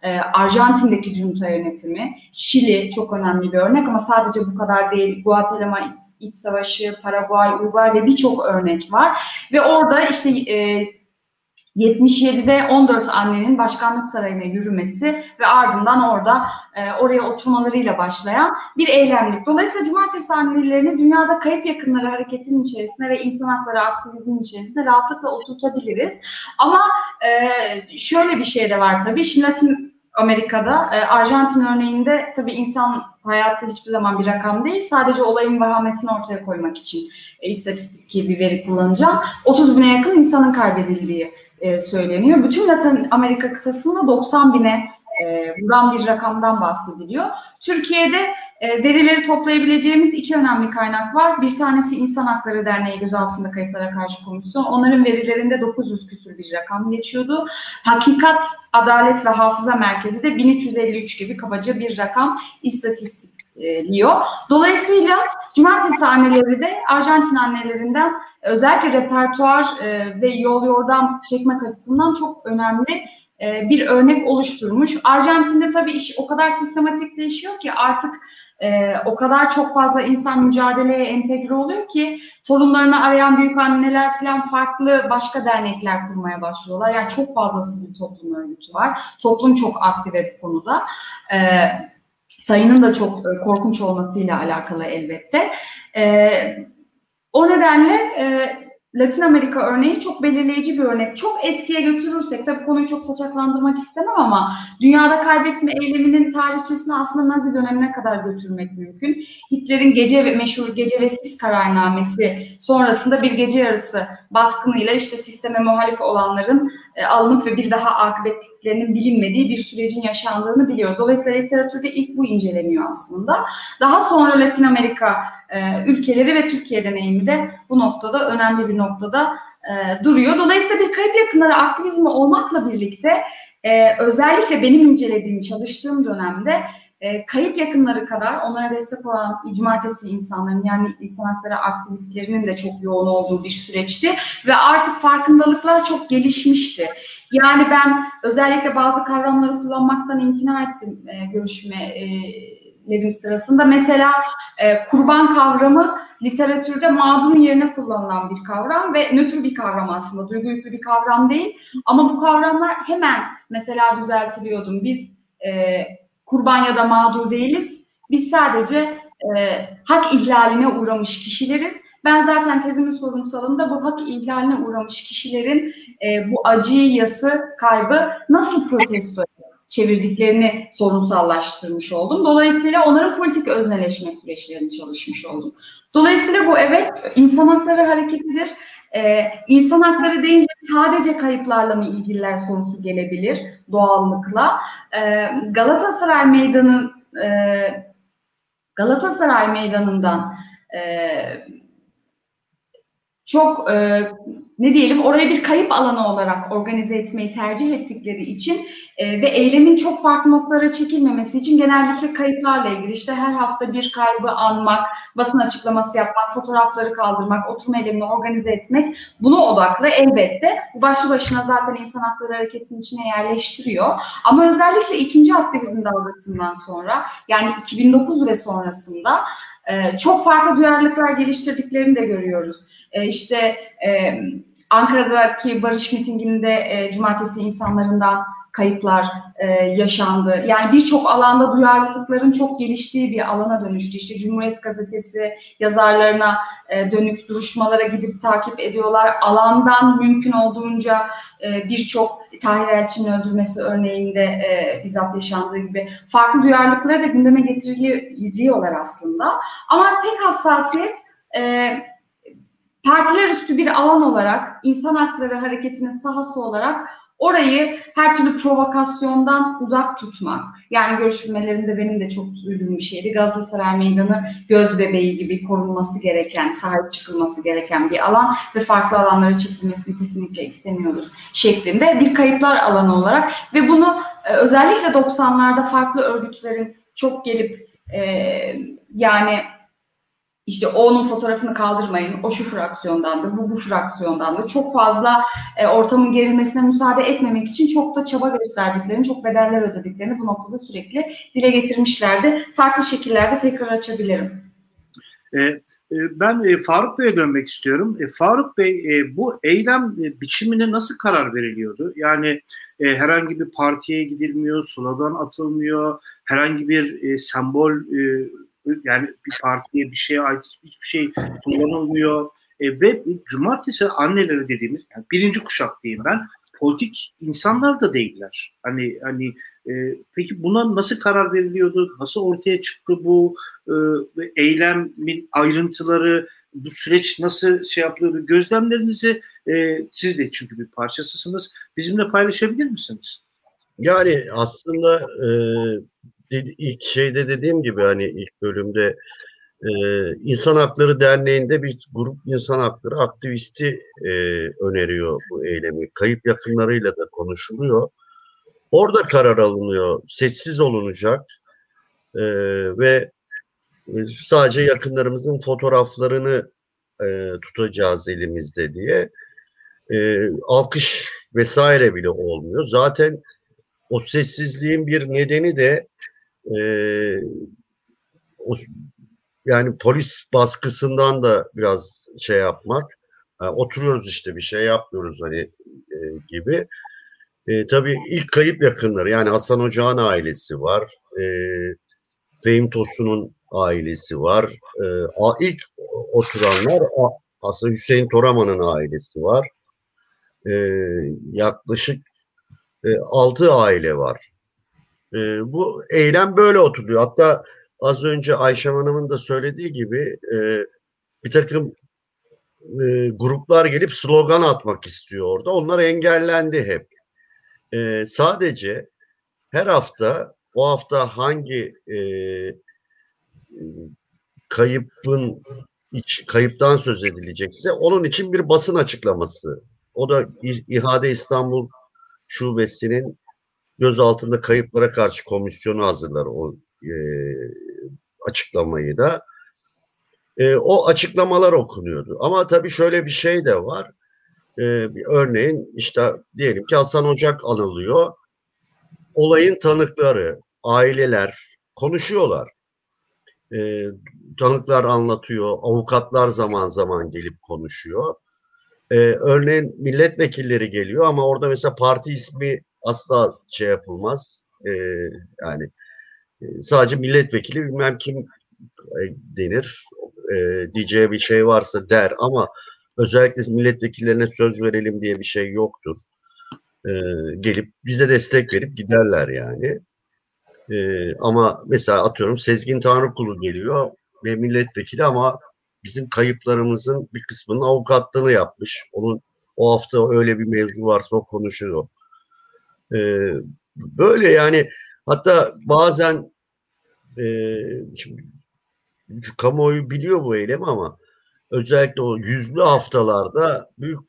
e, Arjantin'deki junta yönetimi, Şili çok önemli bir örnek ama sadece bu kadar değil. Guatemala İç, İç Savaşı, Paraguay, Uruguay ve birçok örnek var. Ve orada işte e, 77'de 14 annenin başkanlık sarayına yürümesi ve ardından orada e, oraya oturmalarıyla başlayan bir eylemlik. Dolayısıyla cumartesi annelerini dünyada kayıp yakınları hareketinin içerisinde ve insan hakları aktivizmin içerisinde rahatlıkla oturtabiliriz. Ama e, şöyle bir şey de var tabii. Şimdi Latin Amerika'da, e, Arjantin örneğinde tabii insan hayatı hiçbir zaman bir rakam değil. Sadece olayın vahametini ortaya koymak için e, istatistik bir veri kullanacağım. 30 bine yakın insanın kaybedildiği e, söyleniyor. Bütün Latin Amerika kıtasında 90 bine e, vuran bir rakamdan bahsediliyor. Türkiye'de e, verileri toplayabileceğimiz iki önemli kaynak var. Bir tanesi İnsan Hakları Derneği Gözaltında Kayıplara Karşı Komisyon. Onların verilerinde 900 küsür bir rakam geçiyordu. Hakikat, Adalet ve Hafıza Merkezi de 1353 gibi kabaca bir rakam istatistikliyor. Dolayısıyla cumartesi anneleri de Arjantin annelerinden özellikle repertuar e, ve yol yordam çekmek açısından çok önemli e, bir örnek oluşturmuş. Arjantin'de tabii iş o kadar sistematikleşiyor ki artık e, o kadar çok fazla insan mücadeleye entegre oluyor ki torunlarını arayan büyük anneler falan farklı başka dernekler kurmaya başlıyorlar. Yani çok fazla sivil toplum örgütü var. Toplum çok aktif bu konuda. E, sayının da çok e, korkunç olmasıyla alakalı elbette. E, o nedenle e, Latin Amerika örneği çok belirleyici bir örnek. Çok eskiye götürürsek, tabii konuyu çok saçaklandırmak istemem ama dünyada kaybetme eyleminin tarihçesini aslında Nazi dönemine kadar götürmek mümkün. Hitler'in gece ve meşhur gece ve sis kararnamesi sonrasında bir gece yarısı baskınıyla işte sisteme muhalif olanların e, alınıp ve bir daha akıbetlerinin bilinmediği bir sürecin yaşandığını biliyoruz. Dolayısıyla literatürde ilk bu inceleniyor aslında. Daha sonra Latin Amerika e, ülkeleri ve Türkiye deneyimi de bu noktada önemli bir noktada e, duruyor. Dolayısıyla bir kayıp yakınları aktivizmi olmakla birlikte özellikle benim incelediğim, çalıştığım dönemde e, kayıp yakınları kadar onlara destek olan cumartesi insanların yani insan hakları aktivistlerinin de çok yoğun olduğu bir süreçti ve artık farkındalıklar çok gelişmişti. Yani ben özellikle bazı kavramları kullanmaktan imtina ettim e, görüşmelerin sırasında. Mesela e, kurban kavramı literatürde mağdurun yerine kullanılan bir kavram ve nötr bir kavram aslında, duygu yüklü bir kavram değil. Ama bu kavramlar hemen mesela düzeltiliyordum. Biz e, kurban ya da mağdur değiliz. Biz sadece e, hak ihlaline uğramış kişileriz. Ben zaten tezimin sorunsalında bu hak ihlaline uğramış kişilerin e, bu acıyı, yası, kaybı nasıl protesto çevirdiklerini sorunsallaştırmış oldum. Dolayısıyla onların politik özneleşme süreçlerini çalışmış oldum. Dolayısıyla bu evet insan hakları hareketidir. Ee, insan hakları deyince sadece kayıplarla mı ilgililer sorusu gelebilir doğallıkla. Ee, Galatasaray Meydanı e, Galatasaray Meydanı'ndan e, çok e, ne diyelim oraya bir kayıp alanı olarak organize etmeyi tercih ettikleri için e, ve eylemin çok farklı noktalara çekilmemesi için genellikle kayıplarla ilgili işte her hafta bir kaybı anmak, basın açıklaması yapmak, fotoğrafları kaldırmak, oturma eylemini organize etmek buna odaklı elbette. Bu başlı başına zaten insan hakları hareketinin içine yerleştiriyor. Ama özellikle ikinci aktivizm dalgasından sonra yani 2009 ve sonrasında e, çok farklı duyarlılıklar geliştirdiklerini de görüyoruz. E, işte e, Ankara'daki barış mitinginde cumartesi insanlarından kayıplar e, yaşandı. Yani birçok alanda duyarlılıkların çok geliştiği bir alana dönüştü. İşte Cumhuriyet Gazetesi yazarlarına e, dönük duruşmalara gidip takip ediyorlar. Alandan mümkün olduğunca e, birçok Tahir Elçin'in öldürmesi örneğinde e, bizzat yaşandığı gibi farklı duyarlılıkları da gündeme getiriliyorlar aslında. Ama tek hassasiyet e, partiler üstü bir alan olarak, insan hakları hareketinin sahası olarak orayı her türlü provokasyondan uzak tutmak. Yani görüşmelerinde benim de çok duyduğum bir şeydi. Galatasaray Meydanı göz bebeği gibi korunması gereken, sahip çıkılması gereken bir alan ve farklı alanlara çekilmesini kesinlikle istemiyoruz şeklinde bir kayıplar alanı olarak ve bunu e, özellikle 90'larda farklı örgütlerin çok gelip E, yani işte onun fotoğrafını kaldırmayın, o şu fraksiyondandı, bu bu fraksiyondandı. Çok fazla e, ortamın gerilmesine müsaade etmemek için çok da çaba gösterdiklerini, çok bedeller ödediklerini bu noktada sürekli dile getirmişlerdi. Farklı şekillerde tekrar açabilirim. E, ee, ben e, Faruk Bey'e dönmek istiyorum. E, Faruk Bey e, bu eylem biçimine nasıl karar veriliyordu? Yani herhangi bir partiye gidilmiyor, slogan atılmıyor, herhangi bir sembol yani bir partiye bir şeye ait hiçbir şey kullanılmıyor. ve cumartesi anneleri dediğimiz yani birinci kuşak diyeyim ben politik insanlar da değiller. Hani hani e, peki buna nasıl karar veriliyordu? Nasıl ortaya çıktı bu e, eylemin ayrıntıları? Bu süreç nasıl şey yapılıyordu? Gözlemlerinizi e, siz de çünkü bir parçasısınız. Bizimle paylaşabilir misiniz? Yani aslında e, ilk şeyde dediğim gibi hani ilk bölümde ee, İnsan Hakları Derneği'nde bir grup insan hakları aktivisti e, öneriyor bu eylemi. Kayıp yakınlarıyla da konuşuluyor. Orada karar alınıyor. Sessiz olunacak e, ve e, sadece yakınlarımızın fotoğraflarını e, tutacağız elimizde diye. E, alkış vesaire bile olmuyor. Zaten o sessizliğin bir nedeni de e, o yani polis baskısından da biraz şey yapmak. Yani oturuyoruz işte bir şey yapmıyoruz hani e, gibi. E, tabii ilk kayıp yakınları yani Hasan Ocağ'ın ailesi var. E, Fehim Tosun'un ailesi var. E, ilk oturanlar aslında Hüseyin Toraman'ın ailesi var. E, yaklaşık e, 6 aile var. E, bu eylem böyle oturuyor. Hatta az önce Ayşem Hanım'ın da söylediği gibi e, bir takım e, gruplar gelip slogan atmak istiyor orada. Onlar engellendi hep. E, sadece her hafta o hafta hangi e, kayıpın iç, kayıptan söz edilecekse onun için bir basın açıklaması. O da İHA'de İstanbul Şubesi'nin gözaltında kayıplara karşı komisyonu hazırlar o e, açıklamayı da. E, o açıklamalar okunuyordu. Ama tabii şöyle bir şey de var. E, örneğin işte diyelim ki Hasan Ocak anılıyor. Olayın tanıkları, aileler konuşuyorlar. E, tanıklar anlatıyor, avukatlar zaman zaman gelip konuşuyor. E, örneğin milletvekilleri geliyor ama orada mesela parti ismi asla şey yapılmaz. E, yani ee, sadece milletvekili bilmem kim e, denir e, diyeceği bir şey varsa der ama özellikle milletvekillerine söz verelim diye bir şey yoktur. E, gelip bize destek verip giderler yani. E, ama mesela atıyorum Sezgin Tanrıkulu geliyor ve milletvekili ama bizim kayıplarımızın bir kısmının avukatlığını yapmış. Onun o hafta öyle bir mevzu varsa o konuşuyor. E, böyle yani hatta bazen e, şimdi kamuoyu biliyor bu eylemi ama özellikle o yüzlü haftalarda büyük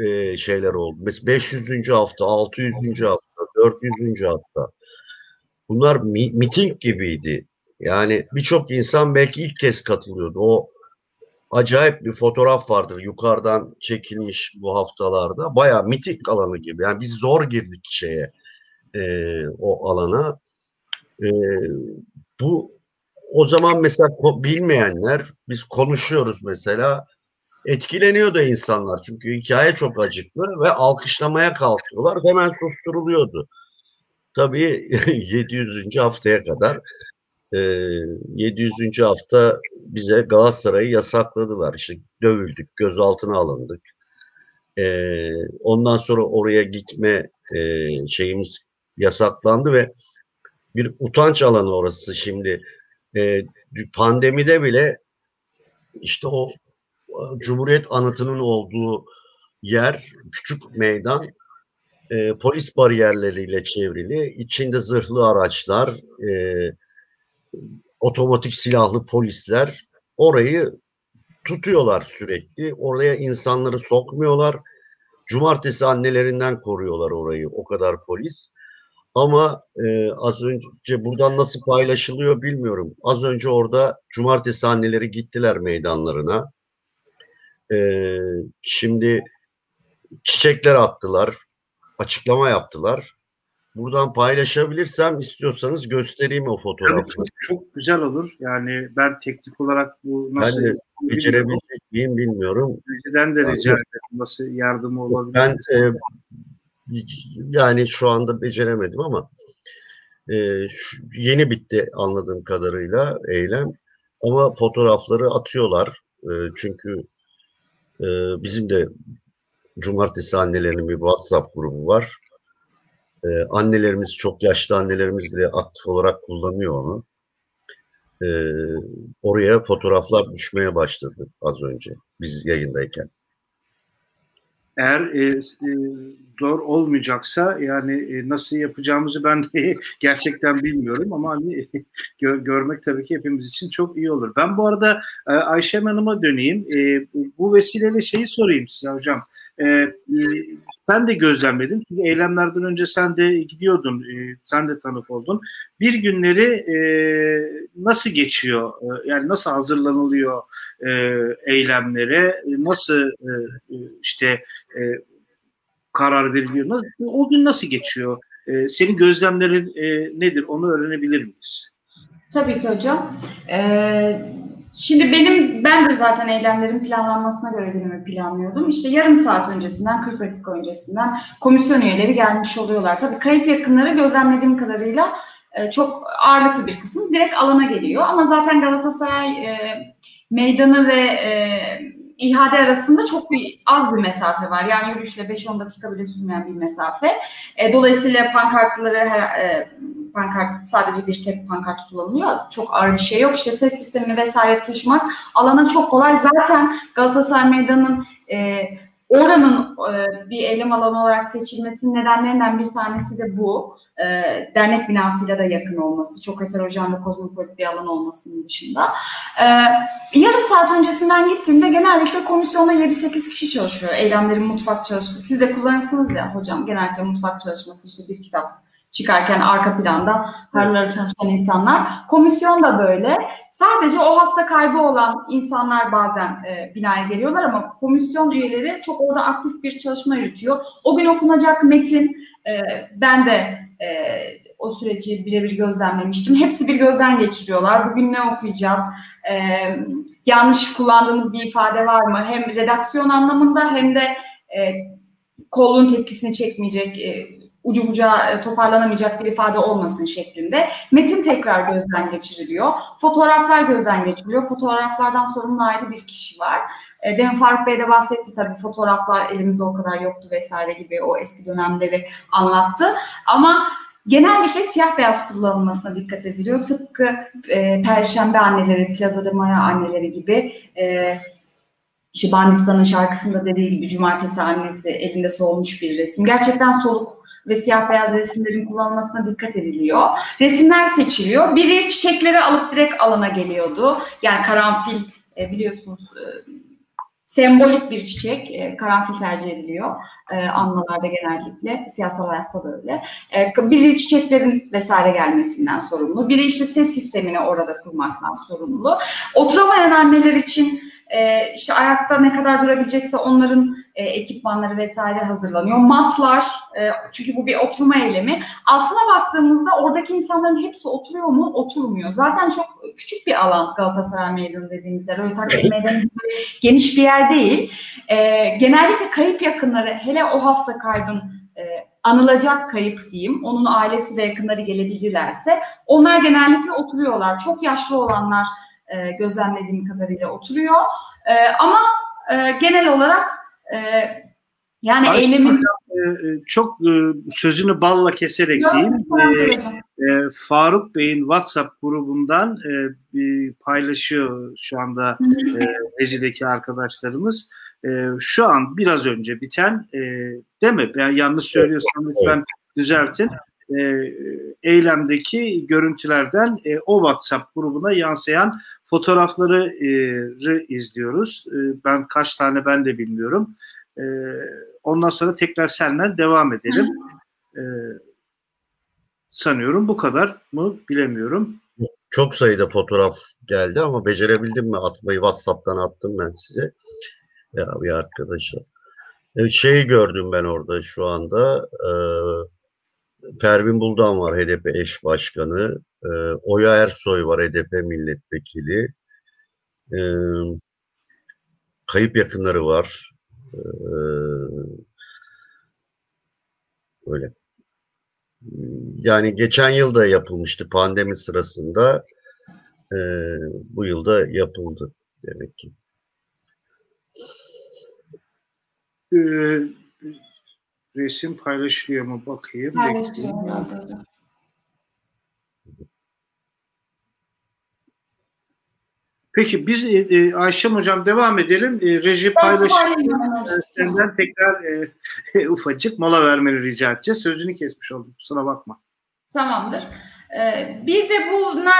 e, şeyler oldu. Mesela 500. hafta, 600. hafta, 400. hafta. Bunlar mi, miting gibiydi. Yani birçok insan belki ilk kez katılıyordu. O acayip bir fotoğraf vardır yukarıdan çekilmiş bu haftalarda. Bayağı miting alanı gibi. Yani biz zor girdik şeye e, o alana. E, bu o zaman mesela bilmeyenler biz konuşuyoruz mesela etkileniyor da insanlar çünkü hikaye çok acıklı ve alkışlamaya kalkıyorlar hemen susturuluyordu. Tabii 700. haftaya kadar e, 700. hafta bize Galatasaray'ı yasakladılar. İşte dövüldük, gözaltına alındık. E, ondan sonra oraya gitme e, şeyimiz yasaklandı ve bir utanç alanı orası şimdi. E, pandemide bile işte o Cumhuriyet anıtının olduğu yer, küçük meydan e, polis bariyerleriyle çevrili. içinde zırhlı araçlar, e, otomatik silahlı polisler orayı tutuyorlar sürekli. Oraya insanları sokmuyorlar. Cumartesi annelerinden koruyorlar orayı o kadar polis. Ama e, az önce buradan nasıl paylaşılıyor bilmiyorum. Az önce orada cumartesi anneleri gittiler meydanlarına. E, şimdi çiçekler attılar, açıklama yaptılar. Buradan paylaşabilirsem istiyorsanız göstereyim o fotoğrafı. Çok, çok güzel olur. Yani ben teknik olarak bu nasıl ben de becerebilecek miyim bilmiyorum. Önceden de rica ederim. Nasıl yardımı olabilir? Ben e, yani şu anda beceremedim ama e, şu, yeni bitti anladığım kadarıyla eylem. Ama fotoğrafları atıyorlar. E, çünkü e, bizim de Cumartesi annelerinin bir WhatsApp grubu var. Ee, annelerimiz, çok yaşlı annelerimiz bile aktif olarak kullanıyor onu. Ee, oraya fotoğraflar düşmeye başladı az önce biz yayındayken. Eğer e, e, zor olmayacaksa yani e, nasıl yapacağımızı ben de gerçekten bilmiyorum ama hani gö- görmek tabii ki hepimiz için çok iyi olur. Ben bu arada e, Ayşe Hanım'a döneyim. E, bu vesileyle şeyi sorayım size hocam. E, sen de gözlemledin. Çünkü eylemlerden önce sen de gidiyordun. E, sen de tanık oldun. Bir günleri e, nasıl geçiyor? E, yani nasıl hazırlanılıyor e, eylemlere? Nasıl e, işte e, karar veriliyor? Nasıl, o gün nasıl geçiyor? E, senin gözlemlerin e, nedir? Onu öğrenebilir miyiz? Tabii ki hocam. Ee, Şimdi benim ben de zaten eylemlerin planlanmasına göre günümü planlıyordum. İşte yarım saat öncesinden 40 dakika öncesinden komisyon üyeleri gelmiş oluyorlar. Tabii kayıp yakınları gözlemlediğim kadarıyla e, çok ağırlıklı bir kısmı direkt alana geliyor. Ama zaten Galatasaray e, meydanı ve e, ihade arasında çok bir az bir mesafe var. Yani yürüyüşle 5-10 dakika bile sürmeyen bir mesafe. E, dolayısıyla pankartları e, pankart sadece bir tek pankart kullanılıyor. Çok ağır bir şey yok. İşte ses sistemini vesaire taşımak alana çok kolay. Zaten Galatasaray Meydanı'nın e, oranın e, bir eylem alanı olarak seçilmesinin nedenlerinden bir tanesi de bu. E, dernek binasıyla da yakın olması, çok heterojen ve kozmopolit bir alan olmasının dışında. E, yarım saat öncesinden gittiğimde genellikle komisyonda 7-8 kişi çalışıyor. Eylemlerin mutfak çalışması. Siz de kullanırsınız ya hocam genellikle mutfak çalışması işte bir kitap çıkarken arka planda harları çalışan insanlar. Komisyon da böyle. Sadece o hafta kaybı olan insanlar bazen e, binaya geliyorlar ama komisyon üyeleri çok orada aktif bir çalışma yürütüyor. O gün okunacak metin e, ben de e, o süreci birebir gözlemlemiştim. Hepsi bir gözden geçiriyorlar. Bugün ne okuyacağız? E, yanlış kullandığımız bir ifade var mı? Hem redaksiyon anlamında hem de e, kolun tepkisini çekmeyecek e, ucu bucağı e, toparlanamayacak bir ifade olmasın şeklinde. Metin tekrar gözden geçiriliyor. Fotoğraflar gözden geçiriliyor. Fotoğraflardan sorumlu ayrı bir kişi var. E, demin Faruk Bey de bahsetti tabii fotoğraflar elimizde o kadar yoktu vesaire gibi o eski dönemleri anlattı. Ama genellikle siyah beyaz kullanılmasına dikkat ediliyor. Tıpkı e, Perşembe anneleri, Plaza de Maya anneleri gibi e, işte Bandistan'ın şarkısında dediği gibi cumartesi annesi elinde solmuş bir resim. Gerçekten soluk ve siyah beyaz resimlerin kullanılmasına dikkat ediliyor. Resimler seçiliyor. Biri çiçekleri alıp direkt alana geliyordu. Yani karanfil e, biliyorsunuz e, sembolik bir çiçek. E, karanfil tercih ediliyor. E, anmalarda genellikle. Siyasal hayatta da öyle. E, biri çiçeklerin vesaire gelmesinden sorumlu. Biri işte ses sistemini orada kurmaktan sorumlu. Oturamayan anneler için e, işte ayakta ne kadar durabilecekse onların e, ekipmanları vesaire hazırlanıyor. Matlar, e, çünkü bu bir oturma eylemi. Aslına baktığımızda oradaki insanların hepsi oturuyor mu? Oturmuyor. Zaten çok küçük bir alan Galatasaray Meydanı dediğimiz yer. Öyle Taksim Meydanı geniş bir yer değil. E, genellikle kayıp yakınları, hele o hafta kaybın e, anılacak kayıp diyeyim, onun ailesi ve yakınları gelebilirlerse onlar genellikle oturuyorlar. Çok yaşlı olanlar e, gözlemlediğim kadarıyla oturuyor. E, ama e, genel olarak e, yani Ay, eylemin... E, e, çok e, sözünü balla keserek Yok, diyeyim. E, Faruk Bey'in WhatsApp grubundan e, bir paylaşıyor şu anda e, Reji'deki arkadaşlarımız. E, şu an biraz önce biten e, değil mi? Yani yanlış söylüyorsam lütfen düzeltin. E, eylemdeki görüntülerden e, o WhatsApp grubuna yansıyan fotoğrafları e, izliyoruz. E, ben kaç tane ben de bilmiyorum. E, ondan sonra tekrar senden devam edelim. E, sanıyorum bu kadar mı bilemiyorum. Çok sayıda fotoğraf geldi ama becerebildim mi atmayı WhatsApp'tan attım ben size. Ya bir arkadaşa. Evet, şeyi gördüm ben orada şu anda. E, Pervin Buldan var HDP eş başkanı. E, Oya Ersoy var HDP milletvekili. E, kayıp yakınları var. E, öyle. Yani geçen yıl da yapılmıştı pandemi sırasında. E, bu yılda yapıldı demek ki. Ee, resim paylaşılıyor mu bakayım. Paylaşılıyor. Peki biz e, e, Ayşem Hocam devam edelim. E, reji Ben paylaşım toparlayayım hocam. senden tekrar e, ufacık mola vermeni rica edeceğiz. Sözünü kesmiş oldum. Kusura bakma. Tamamdır. Ee, Bir de bunlar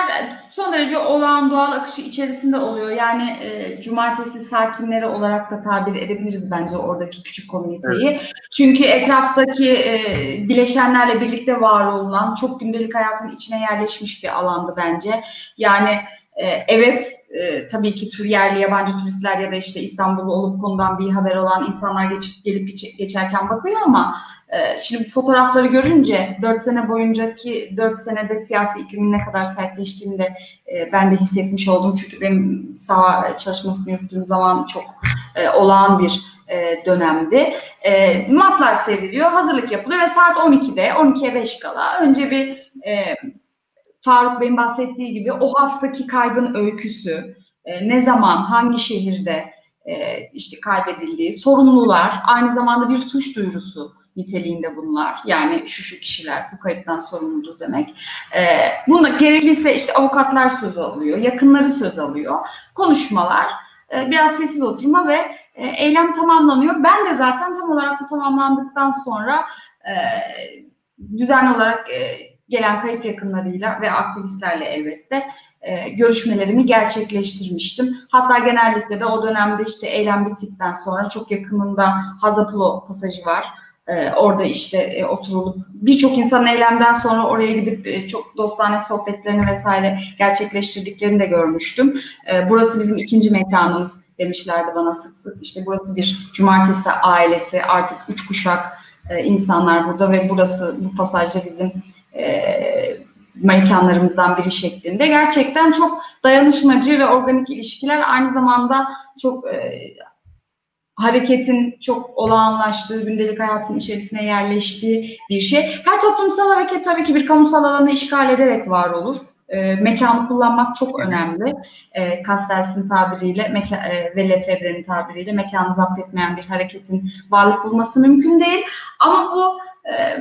son derece olağan doğal akışı içerisinde oluyor. Yani e, cumartesi sakinleri olarak da tabir edebiliriz bence oradaki küçük komüniteyi. Çünkü etraftaki e, bileşenlerle birlikte var olunan çok gündelik hayatın içine yerleşmiş bir alandı bence. Yani e, evet e, tabii ki tür yerli yabancı turistler ya da işte İstanbul'u olup konudan bir haber olan insanlar geçip gelip geç- geçerken bakıyor ama Şimdi bu fotoğrafları görünce 4 sene boyuncaki 4 senede siyasi iklimin ne kadar sertleştiğini de e, ben de hissetmiş oldum. Çünkü benim saha çalışmasını yürüttüğüm zaman çok e, olağan bir e, dönemdi. Matlar seriliyor, hazırlık yapılıyor ve saat 12'de, 12'ye 5 kala önce bir Faruk Bey'in bahsettiği gibi o haftaki kaybın öyküsü, ne zaman, hangi şehirde işte kaybedildiği, sorumlular, aynı zamanda bir suç duyurusu niteliğinde bunlar. Yani şu şu kişiler bu kayıptan sorumludur demek. Ee, bunda gerekirse işte avukatlar söz alıyor, yakınları söz alıyor. Konuşmalar, e, biraz sessiz oturma ve e, eylem tamamlanıyor. Ben de zaten tam olarak bu tamamlandıktan sonra e, düzenli olarak e, gelen kayıp yakınlarıyla ve aktivistlerle elbette e, görüşmelerimi gerçekleştirmiştim. Hatta genellikle de o dönemde işte eylem bittikten sonra çok yakınında Hazapulo pasajı var. Ee, orada işte e, oturulup birçok insanın eylemden sonra oraya gidip e, çok dostane sohbetlerini vesaire gerçekleştirdiklerini de görmüştüm. Ee, burası bizim ikinci mekanımız demişlerdi bana sık sık. İşte burası bir cumartesi ailesi artık üç kuşak e, insanlar burada ve burası bu pasajda bizim e, mekanlarımızdan biri şeklinde. Gerçekten çok dayanışmacı ve organik ilişkiler aynı zamanda çok hareketin çok olağanlaştığı, gündelik hayatın içerisine yerleştiği bir şey. Her toplumsal hareket tabii ki bir kamusal alanı işgal ederek var olur. E, mekanı kullanmak çok önemli. E, Castells'in tabiriyle meka- e, ve Lefebvre'nin tabiriyle mekanı zapt etmeyen bir hareketin varlık bulması mümkün değil. Ama bu e,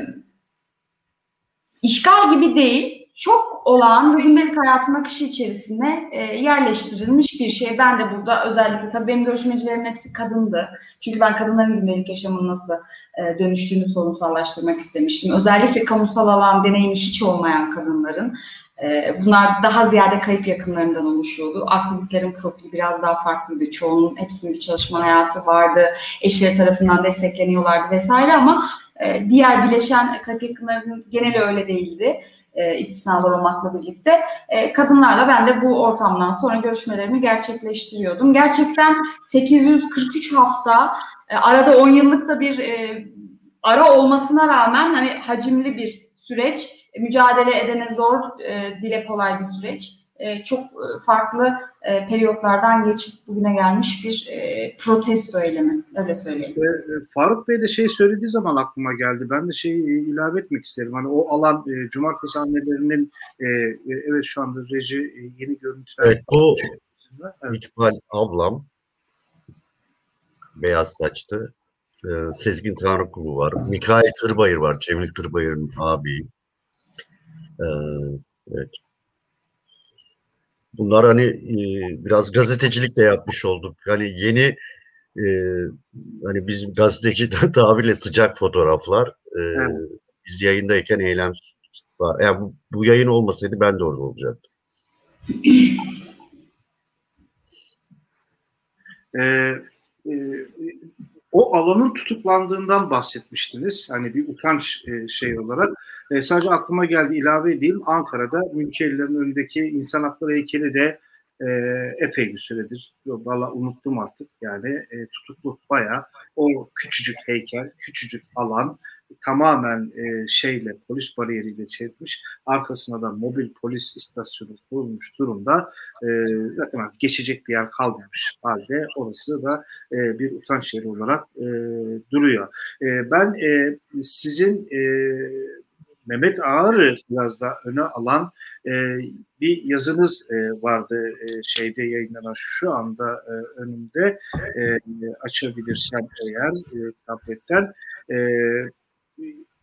işgal gibi değil, çok olağan ve gündelik hayatın akışı içerisine e, yerleştirilmiş bir şey. Ben de burada özellikle tabii benim görüşmecilerimin hepsi kadındı. Çünkü ben kadınların gündelik yaşamının nasıl e, dönüştüğünü sorunsallaştırmak istemiştim. Özellikle kamusal alan deneyimi hiç olmayan kadınların. E, bunlar daha ziyade kayıp yakınlarından oluşuyordu. Aktivistlerin profili biraz daha farklıydı. Çoğunun hepsinin bir çalışma hayatı vardı. Eşleri tarafından destekleniyorlardı vesaire ama e, diğer bileşen kayıp yakınlarının geneli öyle değildi e, istisnalar olmakla birlikte e, kadınlarla ben de bu ortamdan sonra görüşmelerimi gerçekleştiriyordum. Gerçekten 843 hafta e, arada 10 yıllık da bir e, ara olmasına rağmen hani hacimli bir süreç, mücadele edene zor, e, dile kolay bir süreç. E, çok e, farklı e, periyotlardan geçip bugüne gelmiş bir e, protesto eylemi, öyle söyleyeyim. E, Faruk Bey de şey söylediği zaman aklıma geldi. Ben de şeyi ilave etmek isterim. Hani o alan e, cumartesi annelerinin e, e, evet şu anda reji e, yeni görüntüler. Evet bu Evet. İkbal ablam beyaz saçlı. Ee, Sezgin Tanrıkulu var. Mikail Tırbayır var. Cemil Tırbayır'ın abi. Ee, evet. Bunlar hani e, biraz gazetecilik de yapmış olduk. Hani yeni e, hani bizim gazeteci tabirle sıcak fotoğraflar. E, Evet. Biz yayındayken eylem var. Yani bu, bu yayın olmasaydı ben de orada olacaktım. E, e, o alanın tutuklandığından bahsetmiştiniz. Hani bir utanç e, şey olarak. E, sadece aklıma geldi ilave edeyim. Ankara'da Mülkiyelilerin önündeki insan hakları heykeli de e, epey bir süredir. Valla unuttum artık. Yani e, tutuklu bayağı o küçücük heykel, küçücük alan tamamen e, şeyle polis bariyeriyle çevirmiş. Arkasına da mobil polis istasyonu kurulmuş durumda. E, zaten artık geçecek bir yer kalmamış halde orası da e, bir utanç yeri olarak e, duruyor. E, ben e, sizin e, Mehmet Ağar'ı biraz da öne alan e, bir yazınız e, vardı e, şeyde yayınlanan şu anda e, önümde e, açabilirsem eğer e, tabletten e,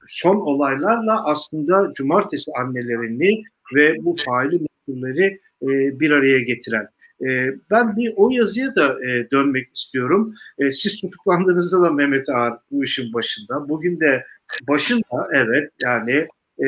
son olaylarla aslında cumartesi annelerini ve bu faili mesulleri e, bir araya getiren. E, ben bir o yazıya da e, dönmek istiyorum. E, siz tutuklandığınızda da Mehmet Ağar bu işin başında. Bugün de başında evet yani e,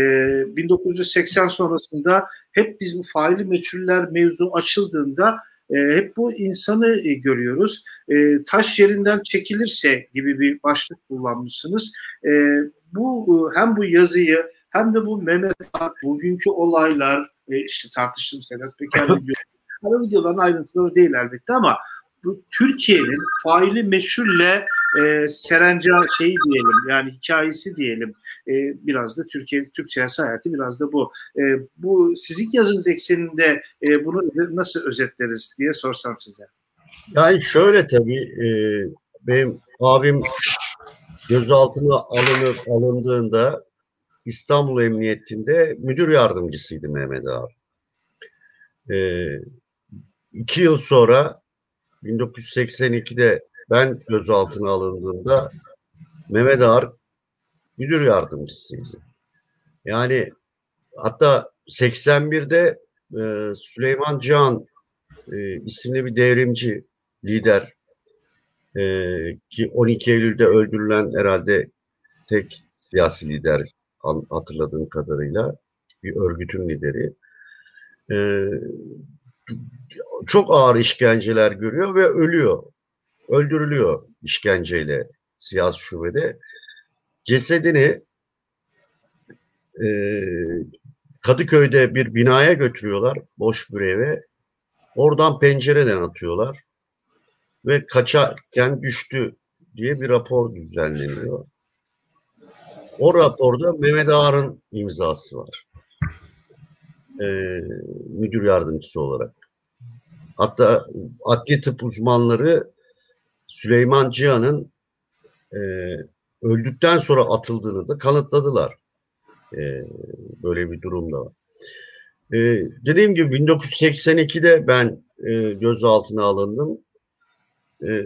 1980 sonrasında hep biz bu faili meçhuller mevzu açıldığında e, hep bu insanı e, görüyoruz. E, taş yerinden çekilirse gibi bir başlık kullanmışsınız. E, bu hem bu yazıyı hem de bu Mehmet Ak, bugünkü olaylar e, işte tartıştığımız Sedat Peker video, ara videoların ayrıntıları değil elbette ama bu Türkiye'nin faili meşhulle e, serenca şeyi diyelim yani hikayesi diyelim e, biraz da Türkiye Türk siyasi hayatı biraz da bu. E, bu sizin yazınız ekseninde e, bunu nasıl özetleriz diye sorsam size. Yani şöyle tabii e, benim abim gözaltına alınıp alındığında İstanbul Emniyetinde müdür yardımcısıydı Mehmet Ağar. Ee, iki yıl sonra 1982'de ben gözaltına alındığımda Mehmet Ağar müdür yardımcısıydı. Yani hatta 81'de e, Süleyman Can e, isimli bir devrimci lider e, ki 12 Eylül'de öldürülen herhalde tek siyasi lider hatırladığım kadarıyla bir örgütün lideri. E, çok ağır işkenceler görüyor ve ölüyor. Öldürülüyor işkenceyle siyasi şubede. Cesedini e, Kadıköy'de bir binaya götürüyorlar. Boş bir eve. Oradan pencereden atıyorlar ve kaçarken düştü diye bir rapor düzenleniyor. O raporda Mehmet Ağar'ın imzası var. Ee, müdür yardımcısı olarak. Hatta adli tıp uzmanları Süleyman Cihan'ın e, öldükten sonra atıldığını da kanıtladılar. E, böyle bir durumda. E, dediğim gibi 1982'de ben e, gözaltına alındım e,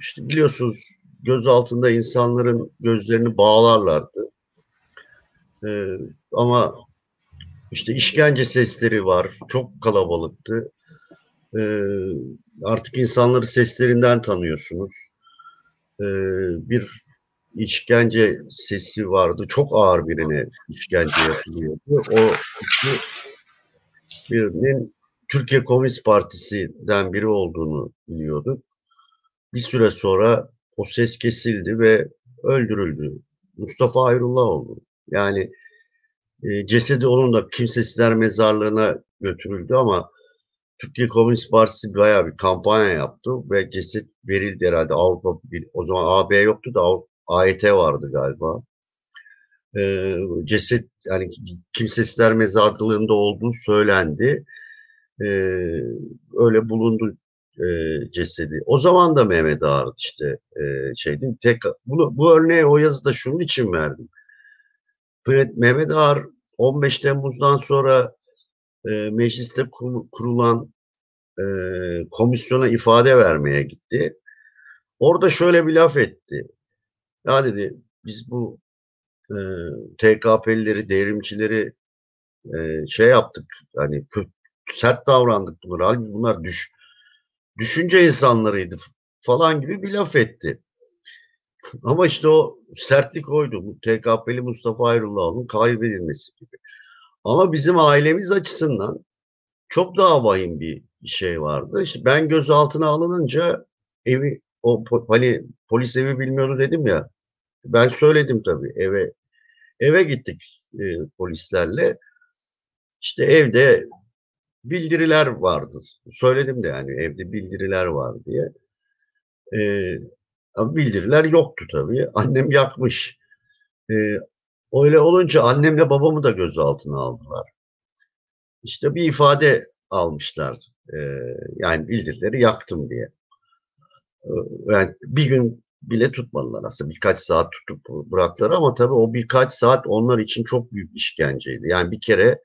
işte biliyorsunuz göz altında insanların gözlerini bağlarlardı. E, ama işte işkence sesleri var. Çok kalabalıktı. E, artık insanları seslerinden tanıyorsunuz. E, bir işkence sesi vardı. Çok ağır birine işkence yapılıyordu. O birinin Türkiye Komünist Partisi'den biri olduğunu biliyorduk. Bir süre sonra o ses kesildi ve öldürüldü. Mustafa Ayrullah oldu. Yani e, cesedi onun da kimsesizler mezarlığına götürüldü ama Türkiye Komünist Partisi bayağı bir kampanya yaptı ve ceset verildi herhalde Avrupa o zaman AB yoktu da AYT vardı galiba. E, ceset yani kimsesizler mezarlığında olduğu söylendi. E, öyle bulundu e, cesedi. O zaman da Mehmet Ağar işte e, şeydi. Tek, bunu, bu örneği o yazıda şunun için verdim. Mehmet Ağar 15 Temmuz'dan sonra e, mecliste kurulan e, komisyona ifade vermeye gitti. Orada şöyle bir laf etti. Ya dedi biz bu e, TKP'lileri, devrimcileri e, şey yaptık. Yani sert davrandık bunlar. Halbuki bunlar düş, düşünce insanlarıydı falan gibi bir laf etti. Ama işte o sertlik oydu. TKP'li Mustafa Ayrullah'ın kaybedilmesi gibi. Ama bizim ailemiz açısından çok daha vahim bir şey vardı. İşte ben gözaltına alınınca evi o hani polis evi bilmiyordu dedim ya. Ben söyledim tabii eve eve gittik e, polislerle. İşte evde bildiriler vardı. Söyledim de yani evde bildiriler var diye. Ee, bildiriler yoktu tabii. Annem yakmış. Ee, öyle olunca annemle babamı da gözaltına aldılar. İşte bir ifade almışlar. Yani bildirileri yaktım diye. Yani bir gün bile tutmadılar aslında. Birkaç saat tutup bıraktılar ama tabii o birkaç saat onlar için çok büyük işkenceydi. Yani bir kere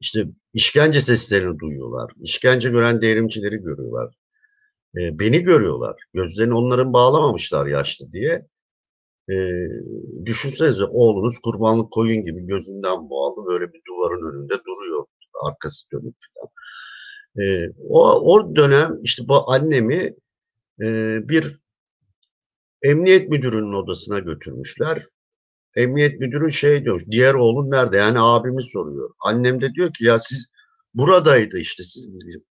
işte işkence seslerini duyuyorlar. İşkence gören devrimcileri görüyorlar. Beni görüyorlar. Gözlerini onların bağlamamışlar yaşlı diye. E, düşünsenize oğlunuz kurbanlık koyun gibi gözünden bağlı böyle bir duvarın önünde duruyor. Arkası dönük falan. E, o, o dönem işte bu annemi e, bir emniyet müdürünün odasına götürmüşler. Emniyet müdürü şey diyor, diğer oğlun nerede? Yani abimi soruyor. Annem de diyor ki ya siz buradaydı işte siz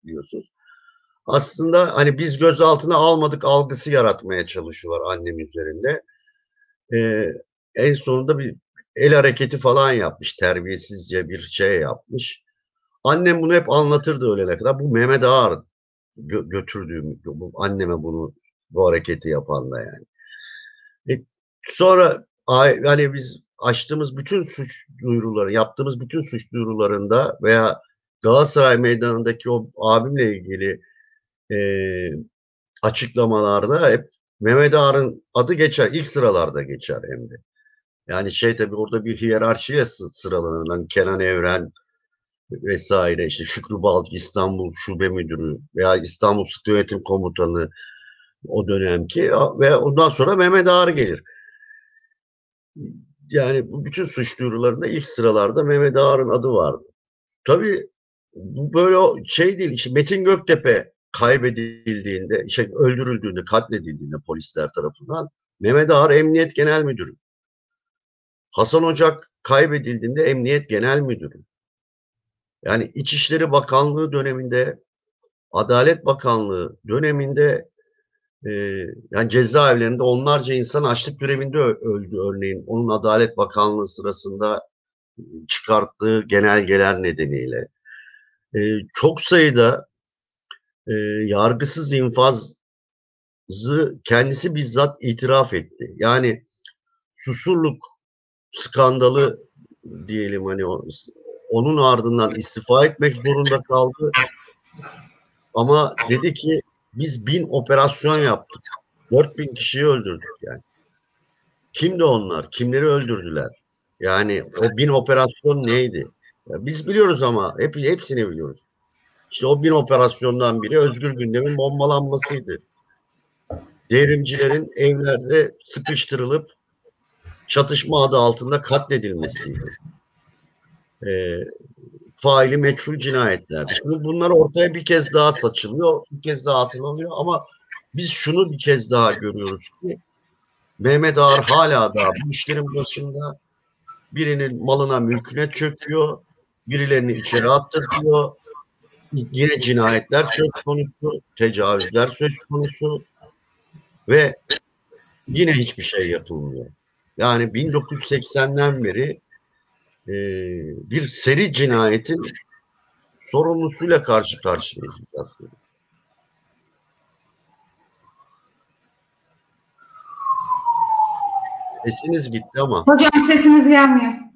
biliyorsunuz. Aslında hani biz gözaltına almadık algısı yaratmaya çalışıyorlar annem üzerinde. Ee, en sonunda bir el hareketi falan yapmış. Terbiyesizce bir şey yapmış. Annem bunu hep anlatırdı öyle kadar. Bu Mehmet Ağar gö- götürdüğüm, bu, anneme bunu bu hareketi yapan da yani. E, sonra yani biz açtığımız bütün suç duyuruları, yaptığımız bütün suç duyurularında veya Galatasaray Meydanı'ndaki o abimle ilgili e, açıklamalarda hep Mehmet Ağar'ın adı geçer. ilk sıralarda geçer hem de. Yani şey tabi orada bir hiyerarşiye sıralanır. Hani Kenan Evren vesaire işte Şükrü Balcı İstanbul Şube Müdürü veya İstanbul Sıkı Yönetim Komutanı o dönemki ve ondan sonra Mehmet Ağar gelir. Yani bu bütün suç duyurularında ilk sıralarda Mehmet Ağar'ın adı vardı. Tabii bu böyle şey değil. İşte Metin Göktepe kaybedildiğinde, işte öldürüldüğünde, katledildiğinde polisler tarafından Mehmet Ağar Emniyet Genel Müdürü. Hasan Ocak kaybedildiğinde Emniyet Genel Müdürü. Yani İçişleri Bakanlığı döneminde, Adalet Bakanlığı döneminde e, yani cezaevlerinde onlarca insan açlık grevinde öldü örneğin. Onun Adalet Bakanlığı sırasında çıkarttığı genelgeler nedeniyle. E, çok sayıda e, yargısız infazı kendisi bizzat itiraf etti. Yani susurluk skandalı diyelim hani onun ardından istifa etmek zorunda kaldı. Ama dedi ki biz bin operasyon yaptık. Dört bin kişiyi öldürdük yani. Kimdi onlar? Kimleri öldürdüler? Yani o bin operasyon neydi? Ya biz biliyoruz ama hep, hepsini biliyoruz. İşte o bin operasyondan biri Özgür Gündem'in bombalanmasıydı. Devrimcilerin evlerde sıkıştırılıp çatışma adı altında katledilmesiydi. E, faili meçhul cinayetler. Şimdi bunlar ortaya bir kez daha saçılıyor, bir kez daha atılıyor ama biz şunu bir kez daha görüyoruz ki Mehmet Ağar hala da bu işlerin başında birinin malına mülküne çöküyor, birilerini içeri attırıyor, yine cinayetler söz konusu, tecavüzler söz konusu ve yine hiçbir şey yapılmıyor. Yani 1980'den beri e, bir seri cinayetin sorumlusuyla karşı karşıyayız aslında. Sesiniz gitti ama. Hocam sesiniz gelmiyor.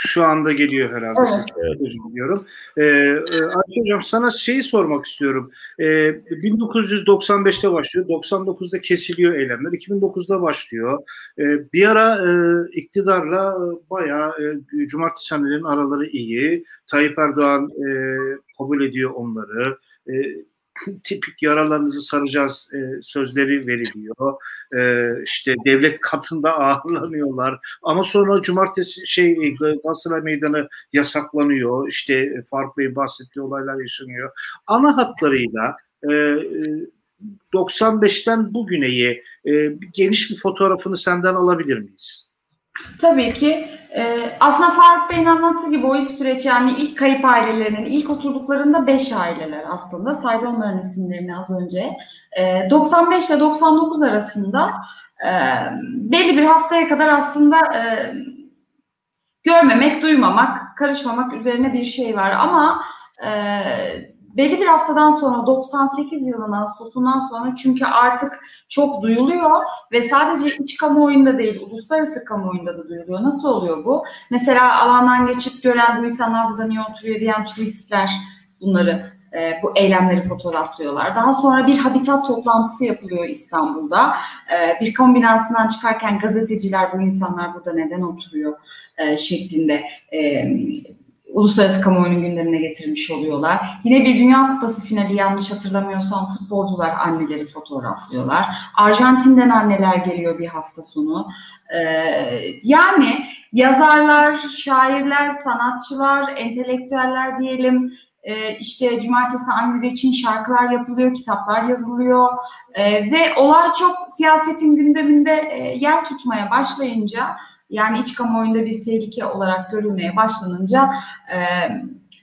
Şu anda geliyor herhalde. Evet. Evet. Özür diliyorum. Ee, e, Ayşe Hocam sana şeyi sormak istiyorum. Ee, 1995'te başlıyor. 99'da kesiliyor eylemler. 2009'da başlıyor. Ee, bir ara e, iktidarla e, bayağı e, cumartesi hanelerinin araları iyi. Tayyip Erdoğan e, kabul ediyor onları. E, tipik yaralarınızı saracağız e, sözleri veriliyor. E, işte devlet katında ağırlanıyorlar. Ama sonra cumartesi şey Galatasaray Meydanı yasaklanıyor. İşte Faruk Bey bahsettiği olaylar yaşanıyor. Ana hatlarıyla e, 95'ten bugüneyi e, geniş bir fotoğrafını senden alabilir miyiz? Tabii ki. Ee, aslında Faruk Bey'in anlattığı gibi o ilk süreç yani ilk kayıp ailelerinin ilk oturduklarında 5 aileler aslında. Saydı onların isimlerini az önce. Ee, 95 ile 99 arasında e, belli bir haftaya kadar aslında e, görmemek, duymamak, karışmamak üzerine bir şey var. Ama e, belli bir haftadan sonra 98 yılının Ağustos'undan sonra çünkü artık çok duyuluyor ve sadece iç kamuoyunda değil uluslararası kamuoyunda da duyuluyor. Nasıl oluyor bu? Mesela alandan geçip gören bu insanlar burada niye oturuyor diyen turistler bunları e, bu eylemleri fotoğraflıyorlar. Daha sonra bir habitat toplantısı yapılıyor İstanbul'da. E, bir kamu çıkarken gazeteciler bu insanlar burada neden oturuyor e, şeklinde e, uluslararası kamuoyunun gündemine getirmiş oluyorlar. Yine bir Dünya Kupası finali yanlış hatırlamıyorsam futbolcular anneleri fotoğraflıyorlar. Arjantin'den anneler geliyor bir hafta sonu. Ee, yani yazarlar, şairler, sanatçılar, entelektüeller diyelim e, işte cumartesi anneleri için şarkılar yapılıyor, kitaplar yazılıyor e, ve olay çok siyasetin gündeminde e, yer tutmaya başlayınca yani iç kamuoyunda bir tehlike olarak görülmeye başlanınca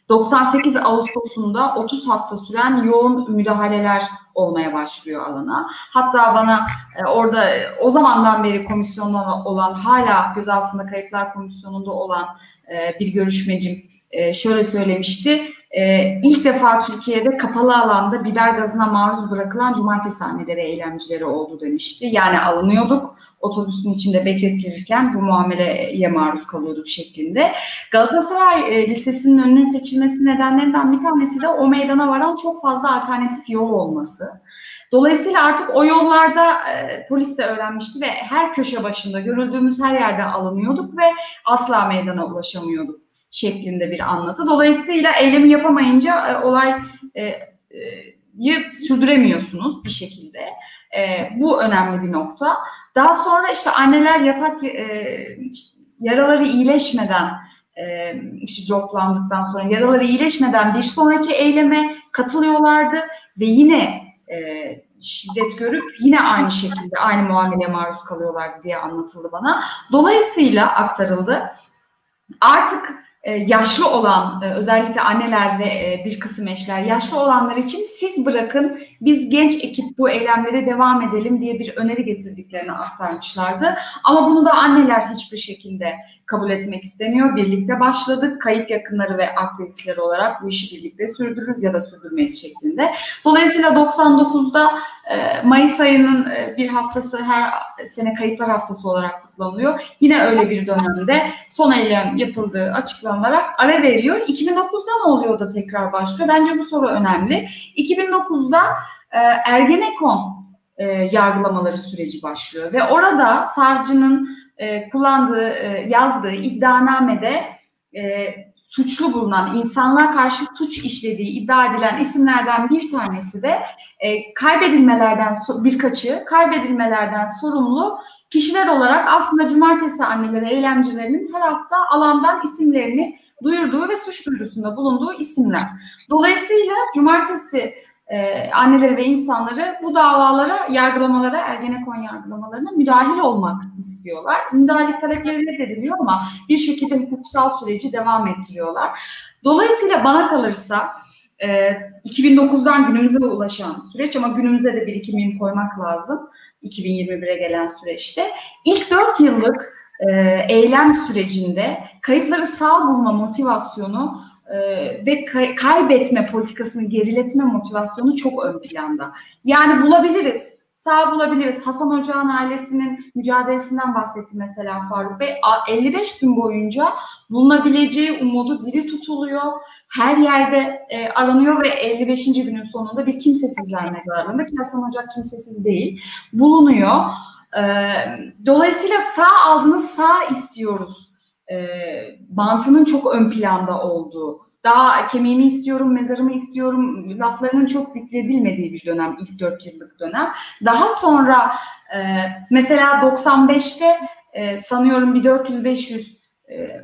98 Ağustos'unda 30 hafta süren yoğun müdahaleler olmaya başlıyor alana. Hatta bana orada o zamandan beri komisyonda olan hala gözaltında kayıplar komisyonunda olan bir görüşmecim şöyle söylemişti. İlk defa Türkiye'de kapalı alanda biber gazına maruz bırakılan cumartesi anneleri eylemcileri oldu demişti. Yani alınıyorduk otobüsün içinde bekletilirken bu muameleye maruz kalıyorduk şeklinde. Galatasaray e, Lisesi'nin önünün seçilmesi nedenlerinden bir tanesi de o meydana varan çok fazla alternatif yol olması. Dolayısıyla artık o yollarda e, polis de öğrenmişti ve her köşe başında görüldüğümüz her yerde alınıyorduk ve asla meydana ulaşamıyorduk şeklinde bir anlatı. Dolayısıyla eylemi yapamayınca e, olay e, e, sürdüremiyorsunuz bir şekilde. E, bu önemli bir nokta. Daha sonra işte anneler yatak e, yaraları iyileşmeden e, işte coplandıktan sonra yaraları iyileşmeden bir sonraki eyleme katılıyorlardı ve yine e, şiddet görüp yine aynı şekilde aynı muameleye maruz kalıyorlardı diye anlatıldı bana. Dolayısıyla aktarıldı. Artık yaşlı olan e, özellikle anneler ve e, bir kısım eşler yaşlı olanlar için siz bırakın biz genç ekip bu eylemlere devam edelim diye bir öneri getirdiklerini aktarmışlardı. Ama bunu da anneler hiçbir şekilde kabul etmek istemiyor. Birlikte başladık. Kayıp yakınları ve aktivistleri olarak bu işi birlikte sürdürürüz ya da sürdürmeyiz şeklinde. Dolayısıyla 99'da Mayıs ayının bir haftası her sene kayıplar haftası olarak kutlanıyor. Yine öyle bir dönemde son eylem yapıldığı açıklanarak ara veriliyor. 2009'da ne oluyor da tekrar başlıyor? Bence bu soru önemli. 2009'da e, Ergenekon e, yargılamaları süreci başlıyor ve orada savcının e, kullandığı, e, yazdığı iddianamede e, suçlu bulunan, insanlığa karşı suç işlediği iddia edilen isimlerden bir tanesi de e, kaybedilmelerden birkaçı kaybedilmelerden sorumlu kişiler olarak aslında cumartesi anneleri eylemcilerinin her hafta alandan isimlerini duyurduğu ve suç duyurusunda bulunduğu isimler. Dolayısıyla cumartesi e, anneleri ve insanları bu davalara, yargılamalara, Ergenekon yargılamalarına müdahil olmak istiyorlar. Müdahale talepleri reddediliyor ama bir şekilde hukuksal süreci devam ettiriyorlar. Dolayısıyla bana kalırsa e, 2009'dan günümüze ulaşan süreç ama günümüze de bir iki mim koymak lazım 2021'e gelen süreçte. ilk 4 yıllık e, eylem sürecinde kayıpları sağ bulma motivasyonu ve kay- kaybetme politikasını geriletme motivasyonu çok ön planda. Yani bulabiliriz, sağ bulabiliriz. Hasan Ocağ'ın ailesinin mücadelesinden bahsetti mesela Faruk Bey. 55 gün boyunca bulunabileceği umudu diri tutuluyor her yerde e, aranıyor ve 55. günün sonunda bir kimsesizler mezarlığında ki Hasan Ocak kimsesiz değil bulunuyor. E, dolayısıyla sağ aldınız sağ istiyoruz e, mantığının çok ön planda olduğu daha kemiğimi istiyorum, mezarımı istiyorum laflarının çok zikredilmediği bir dönem, ilk dört yıllık dönem. Daha sonra e, mesela 95'te e, sanıyorum bir 400-500 e,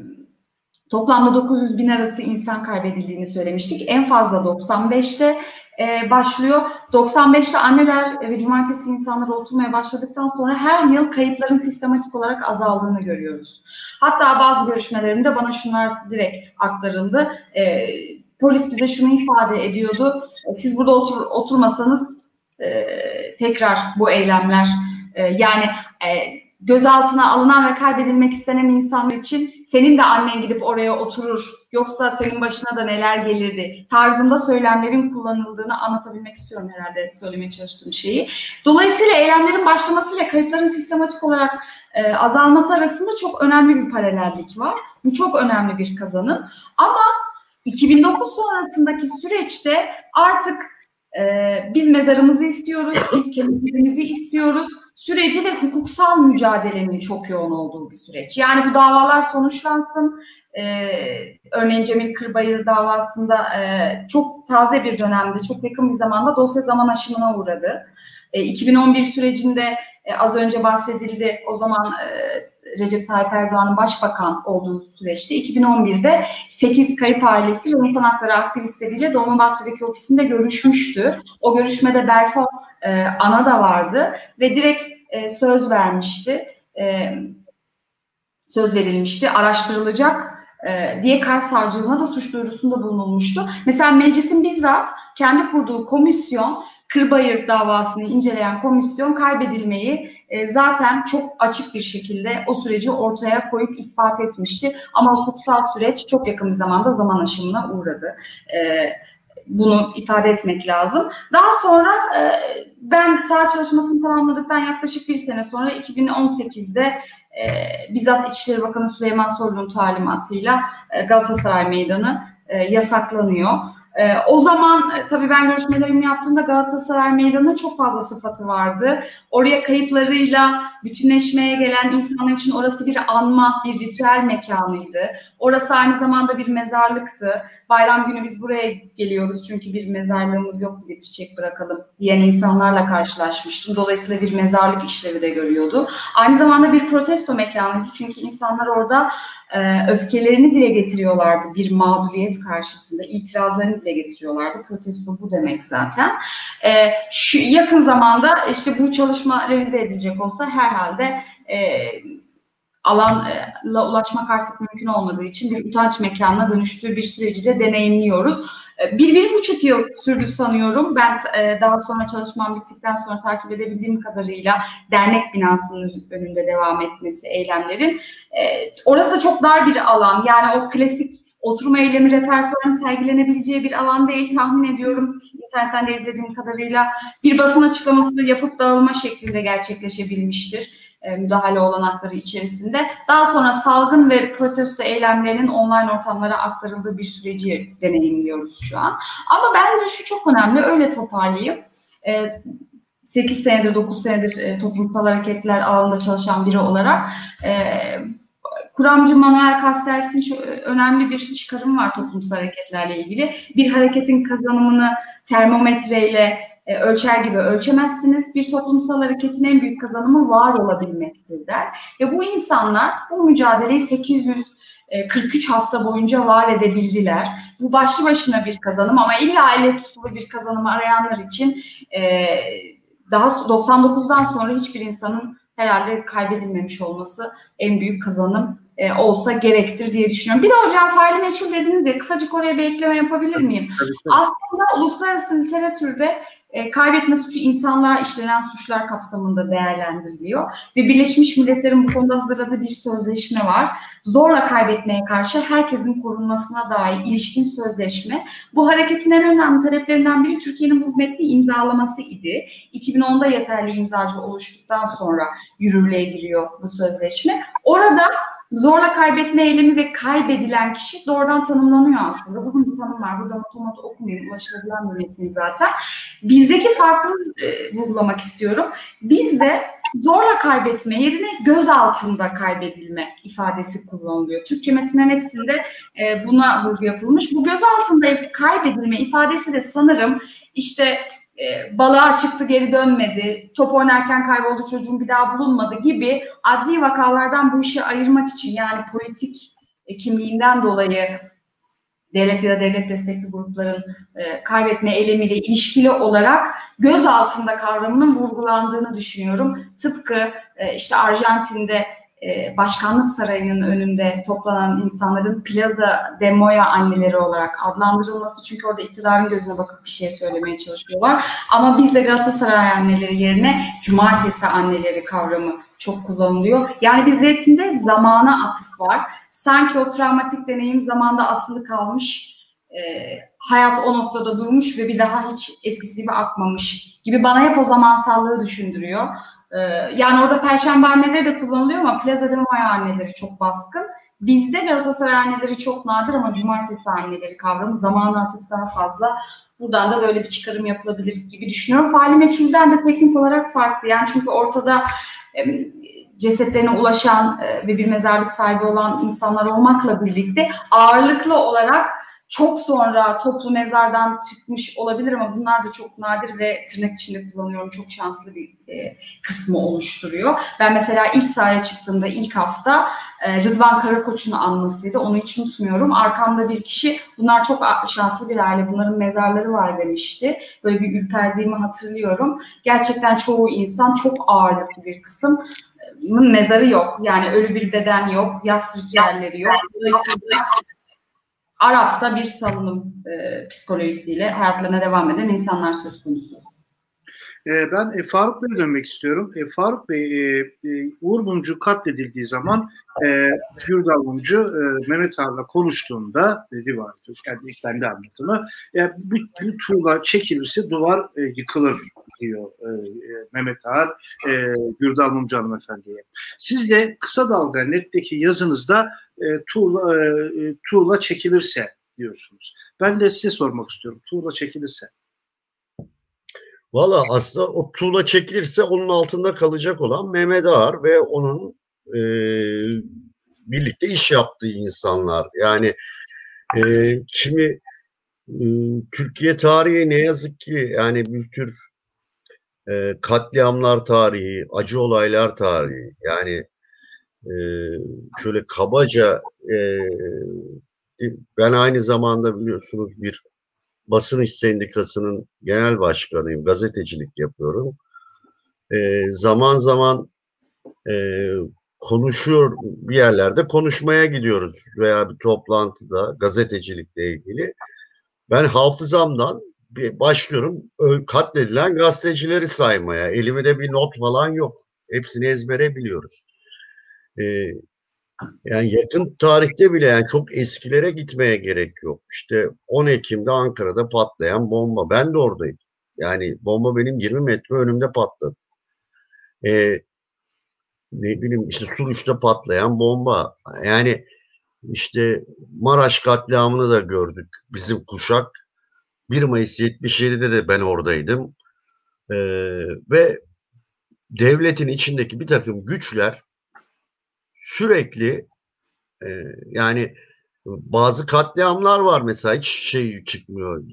Toplamda 900 bin arası insan kaybedildiğini söylemiştik. En fazla 95'te e, başlıyor. 95'te anneler ve cumartesi insanlar oturmaya başladıktan sonra her yıl kayıpların sistematik olarak azaldığını görüyoruz. Hatta bazı görüşmelerimde bana şunlar direkt aktarıldı. E, polis bize şunu ifade ediyordu. Siz burada otur, oturmasanız e, tekrar bu eylemler e, yani e, gözaltına alınan ve kaybedilmek istenen insanlar için senin de annen gidip oraya oturur yoksa senin başına da neler gelirdi tarzında söylemlerin kullanıldığını anlatabilmek istiyorum herhalde söylemeye çalıştığım şeyi. Dolayısıyla eylemlerin başlamasıyla kayıpların sistematik olarak e, azalması arasında çok önemli bir paralellik var. Bu çok önemli bir kazanım. Ama 2009 sonrasındaki süreçte artık e, biz mezarımızı istiyoruz, biz kemiklerimizi istiyoruz süreci ve hukuksal mücadelenin çok yoğun olduğu bir süreç. Yani bu davalar sonuçlansın. Ee, örneğin Cemil Kırbayır davasında e, çok taze bir dönemde, çok yakın bir zamanda dosya zaman aşımına uğradı. E, 2011 sürecinde e, az önce bahsedildi. O zaman e, Recep Tayyip Erdoğan'ın başbakan olduğu süreçte 2011'de 8 kayıp ailesi ve insan hakları aktivistleriyle Dolmabahçe'deki ofisinde görüşmüştü. O görüşmede Berfo e, Ana da vardı ve direkt e, söz vermişti. E, söz verilmişti. Araştırılacak e, diye Kars Savcılığına da suç duyurusunda bulunulmuştu. Mesela meclisin bizzat kendi kurduğu komisyon Kırbayır davasını inceleyen komisyon kaybedilmeyi e, zaten çok açık bir şekilde o süreci ortaya koyup ispat etmişti. Ama hukuksal süreç çok yakın bir zamanda zaman aşımına uğradı. E, bunu ifade etmek lazım. Daha sonra e, ben sağ çalışmasını tamamladıktan yaklaşık bir sene sonra 2018'de e, bizzat İçişleri Bakanı Süleyman Soylu'nun talimatıyla Galatasaray Meydanı yasaklanıyor. E, o zaman e, tabii ben görüşmelerimi yaptığımda Galatasaray Meydanı'nın çok fazla sıfatı vardı. Oraya kayıplarıyla bütünleşmeye gelen insanlar için orası bir anma, bir ritüel mekanıydı. Orası aynı zamanda bir mezarlıktı. Bayram günü biz buraya geliyoruz çünkü bir mezarlığımız yok bir çiçek bırakalım diyen insanlarla karşılaşmıştım. Dolayısıyla bir mezarlık işlevi de görüyordu. Aynı zamanda bir protesto mekanıydı çünkü insanlar orada e, öfkelerini dile getiriyorlardı bir mağduriyet karşısında, itirazlarını dile getiriyorlardı. Protesto bu demek zaten. E, şu yakın zamanda işte bu çalışma revize edilecek olsa herhalde e, alanla ulaşmak artık mümkün olmadığı için bir utanç mekanına dönüştüğü bir süreci de deneyimliyoruz. E, bir, bir buçuk yıl sürdü sanıyorum. Ben e, daha sonra çalışmam bittikten sonra takip edebildiğim kadarıyla dernek binasının önünde devam etmesi eylemlerin. E, orası çok dar bir alan. Yani o klasik oturma eylemi repertuarın sergilenebileceği bir alan değil. Tahmin ediyorum internetten de izlediğim kadarıyla bir basın açıklaması yapıp dağılma şeklinde gerçekleşebilmiştir e, müdahale olanakları içerisinde. Daha sonra salgın ve protesto eylemlerinin online ortamlara aktarıldığı bir süreci deneyimliyoruz şu an. Ama bence şu çok önemli, öyle toparlayayım. E, 8 senedir, 9 senedir e, toplumsal hareketler alanında çalışan biri olarak e, kuramcı Manuel Castells'in çok önemli bir çıkarım var toplumsal hareketlerle ilgili. Bir hareketin kazanımını termometreyle e, ölçer gibi ölçemezsiniz. Bir toplumsal hareketin en büyük kazanımı var olabilmektir der. Ve bu insanlar bu mücadeleyi 843 hafta boyunca var edebildiler. Bu başlı başına bir kazanım ama illa elle tutulu bir kazanım arayanlar için e, daha 99'dan sonra hiçbir insanın herhalde kaybedilmemiş olması en büyük kazanım e, olsa gerektir diye düşünüyorum. Bir de hocam faili meçhul dediniz de kısacık oraya bir ekleme yapabilir miyim? Tabii, tabii. Aslında uluslararası literatürde e, kaybetme suçu insanlığa işlenen suçlar kapsamında değerlendiriliyor. Ve Birleşmiş Milletler'in bu konuda hazırladığı bir sözleşme var. Zorla kaybetmeye karşı herkesin korunmasına dair ilişkin sözleşme. Bu hareketin en önemli taleplerinden biri Türkiye'nin bu metni imzalaması idi. 2010'da yeterli imzacı oluştuktan sonra yürürlüğe giriyor bu sözleşme. Orada zorla kaybetme eylemi ve kaybedilen kişi doğrudan tanımlanıyor aslında. Uzun bir tanım var. Burada otomat okumayayım. Ulaşılabilen bir metin zaten. Bizdeki farklı e, vurgulamak istiyorum. Bizde zorla kaybetme yerine göz altında kaybedilme ifadesi kullanılıyor. Türkçe metinlerin hepsinde e, buna vurgu yapılmış. Bu göz altında kaybedilme ifadesi de sanırım işte e, balığa çıktı geri dönmedi, top oynarken kayboldu çocuğun bir daha bulunmadı gibi adli vakalardan bu işi ayırmak için yani politik e, kimliğinden dolayı devlet ya da devlet destekli grupların e, kaybetme eylemiyle ilişkili olarak göz altında kavramının vurgulandığını düşünüyorum. Tıpkı e, işte Arjantin'de e, başkanlık sarayının önünde toplanan insanların Plaza de Moya anneleri olarak adlandırılması. Çünkü orada iktidarın gözüne bakıp bir şey söylemeye çalışıyorlar. Ama bizde Galatasaray anneleri yerine cumartesi anneleri kavramı çok kullanılıyor. Yani bir zevkinde zamana atıf var. Sanki o travmatik deneyim zamanda asılı kalmış, e, hayat o noktada durmuş ve bir daha hiç eskisi gibi akmamış gibi bana hep o zamansallığı düşündürüyor. Ee, yani orada perşembe anneleri de kullanılıyor ama Plaza de Mayo anneleri çok baskın. Bizde Galatasaray anneleri çok nadir ama cumartesi anneleri kavramı zamanla atıf daha fazla. Buradan da böyle bir çıkarım yapılabilir gibi düşünüyorum. Faali meçhulden de teknik olarak farklı. Yani çünkü ortada cesetlerine ulaşan e, ve bir mezarlık sahibi olan insanlar olmakla birlikte ağırlıklı olarak çok sonra toplu mezardan çıkmış olabilir ama bunlar da çok nadir ve tırnak içinde kullanıyorum çok şanslı bir e, kısmı oluşturuyor. Ben mesela ilk sahaya çıktığımda ilk hafta e, Rıdvan Karakoç'un anmasıydı. Onu hiç unutmuyorum. Arkamda bir kişi bunlar çok şanslı bir aile bunların mezarları var demişti. Böyle bir ürperdiğimi hatırlıyorum. Gerçekten çoğu insan çok ağırlıklı bir kısım mezarı yok. Yani ölü bir beden yok, yas ritüelleri yok. Dolayısıyla Araf'ta bir salınım e, psikolojisiyle hayatlarına devam eden insanlar söz konusu. E, ben e, Faruk Bey'e dönmek istiyorum. E, Faruk Bey, e, e, Uğur Mumcu katledildiği zaman e, Gürdal Mumcu e, Mehmet Ağar'la konuştuğunda dedi var, kendi kendi anlatımı. E, bu, tuğla çekilirse duvar yıkılır diyor Mehmet Ağar e, Gürdal Mumcu hanımefendiye. Siz de Kısa Dalga Net'teki yazınızda tuğla, tuğla çekilirse diyorsunuz. Ben de size sormak istiyorum. Tuğla çekilirse. Valla aslında o tuğla çekilirse onun altında kalacak olan Mehmet Ağar ve onun e, birlikte iş yaptığı insanlar. Yani e, şimdi e, Türkiye tarihi ne yazık ki yani bir tür e, katliamlar tarihi, acı olaylar tarihi. Yani e, şöyle kabaca e, ben aynı zamanda biliyorsunuz bir basın iş sendikasının genel başkanıyım. Gazetecilik yapıyorum. E, zaman zaman e, konuşuyor bir yerlerde konuşmaya gidiyoruz veya bir toplantıda gazetecilikle ilgili. Ben hafızamdan bir başlıyorum katledilen gazetecileri saymaya. Elimde bir not falan yok. Hepsini ezbere biliyoruz. Ee, yani yakın tarihte bile yani çok eskilere gitmeye gerek yok. İşte 10 Ekim'de Ankara'da patlayan bomba. Ben de oradayım. Yani bomba benim 20 metre önümde patladı. Ee, ne bileyim işte Suruç'ta patlayan bomba. Yani işte Maraş katliamını da gördük. Bizim kuşak 1 Mayıs 77'de de ben oradaydım. Ee, ve devletin içindeki bir takım güçler sürekli e, yani bazı katliamlar var mesela hiç şey çıkmıyor.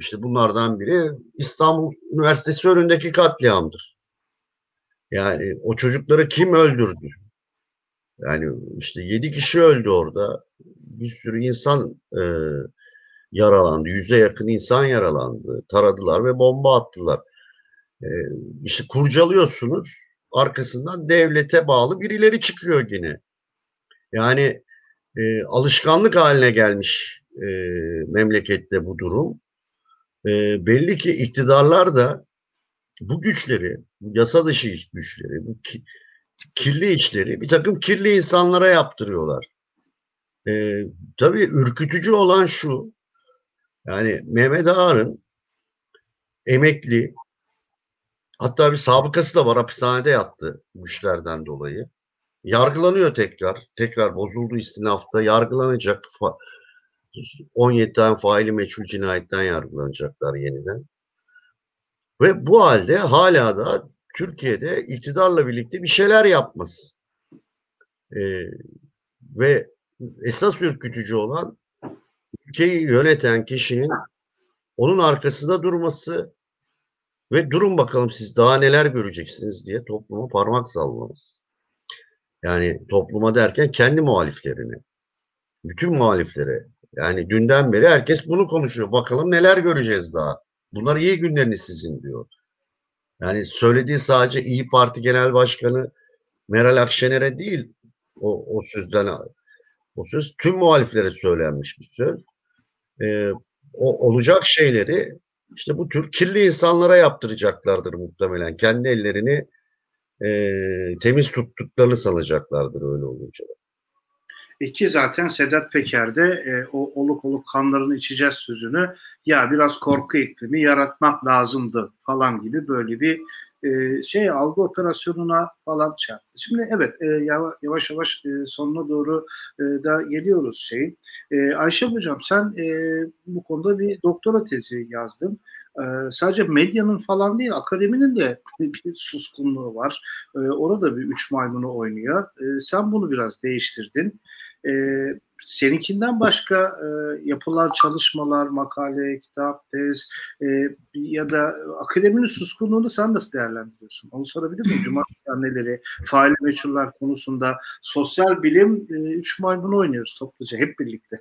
İşte bunlardan biri İstanbul Üniversitesi önündeki katliamdır. Yani o çocukları kim öldürdü? Yani işte yedi kişi öldü orada. Bir sürü insan e, yaralandı. Yüze yakın insan yaralandı. Taradılar ve bomba attılar. E, işte kurcalıyorsunuz. Arkasından devlete bağlı birileri çıkıyor yine. Yani e, alışkanlık haline gelmiş e, memlekette bu durum. E, belli ki iktidarlar da bu güçleri, bu yasa dışı güçleri, bu ki, kirli işleri bir takım kirli insanlara yaptırıyorlar. E, tabii ürkütücü olan şu, yani Mehmet Ağar'ın emekli, hatta bir sabıkası da var hapishanede yattı bu işlerden dolayı. Yargılanıyor tekrar. Tekrar bozuldu istinafta. Yargılanacak. 17 tane faili meçhul cinayetten yargılanacaklar yeniden. Ve bu halde hala da Türkiye'de iktidarla birlikte bir şeyler yapması. Ee, ve esas ürkütücü olan ülkeyi yöneten kişinin onun arkasında durması ve durun bakalım siz daha neler göreceksiniz diye topluma parmak sallaması. Yani topluma derken kendi muhaliflerini, bütün muhaliflere Yani dünden beri herkes bunu konuşuyor. Bakalım neler göreceğiz daha. Bunlar iyi günleriniz sizin diyor. Yani söylediği sadece İyi Parti Genel Başkanı Meral Akşener'e değil o, o sözden o söz tüm muhaliflere söylenmiş bir söz. Ee, o olacak şeyleri işte bu tür kirli insanlara yaptıracaklardır muhtemelen. Kendi ellerini e, temiz tuttuklarını sanacaklardır öyle olunca. İki zaten Sedat Peker de e, o oluk oluk kanlarını içeceğiz sözünü ya biraz korku iklimi yaratmak lazımdı falan gibi böyle bir e, şey algı operasyonuna falan çarptı. Şimdi evet e, yavaş yavaş e, sonuna doğru e, da geliyoruz şeyin. E, Ayşe Hocam sen e, bu konuda bir doktora tezi yazdın. E, sadece medyanın falan değil akademinin de bir suskunluğu var. E, orada bir üç maymunu oynuyor. E, sen bunu biraz değiştirdin. E, seninkinden başka e, yapılan çalışmalar, makale, kitap, tez e, ya da akademinin suskunluğunu sen nasıl değerlendiriyorsun? Onu sorabilir miyim? Cumartesi anneleri, fail meçhuller konusunda sosyal bilim e, üç maymunu oynuyoruz topluca hep birlikte.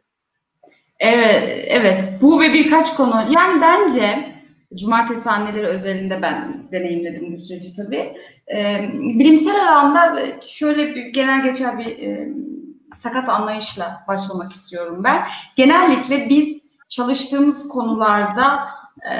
Evet, evet. Bu ve birkaç konu. Yani bence cumartesi anneleri özelinde ben deneyimledim bu süreci tabii. E, bilimsel alanda şöyle bir genel geçer bir e, sakat anlayışla başlamak istiyorum ben. Genellikle biz çalıştığımız konularda e,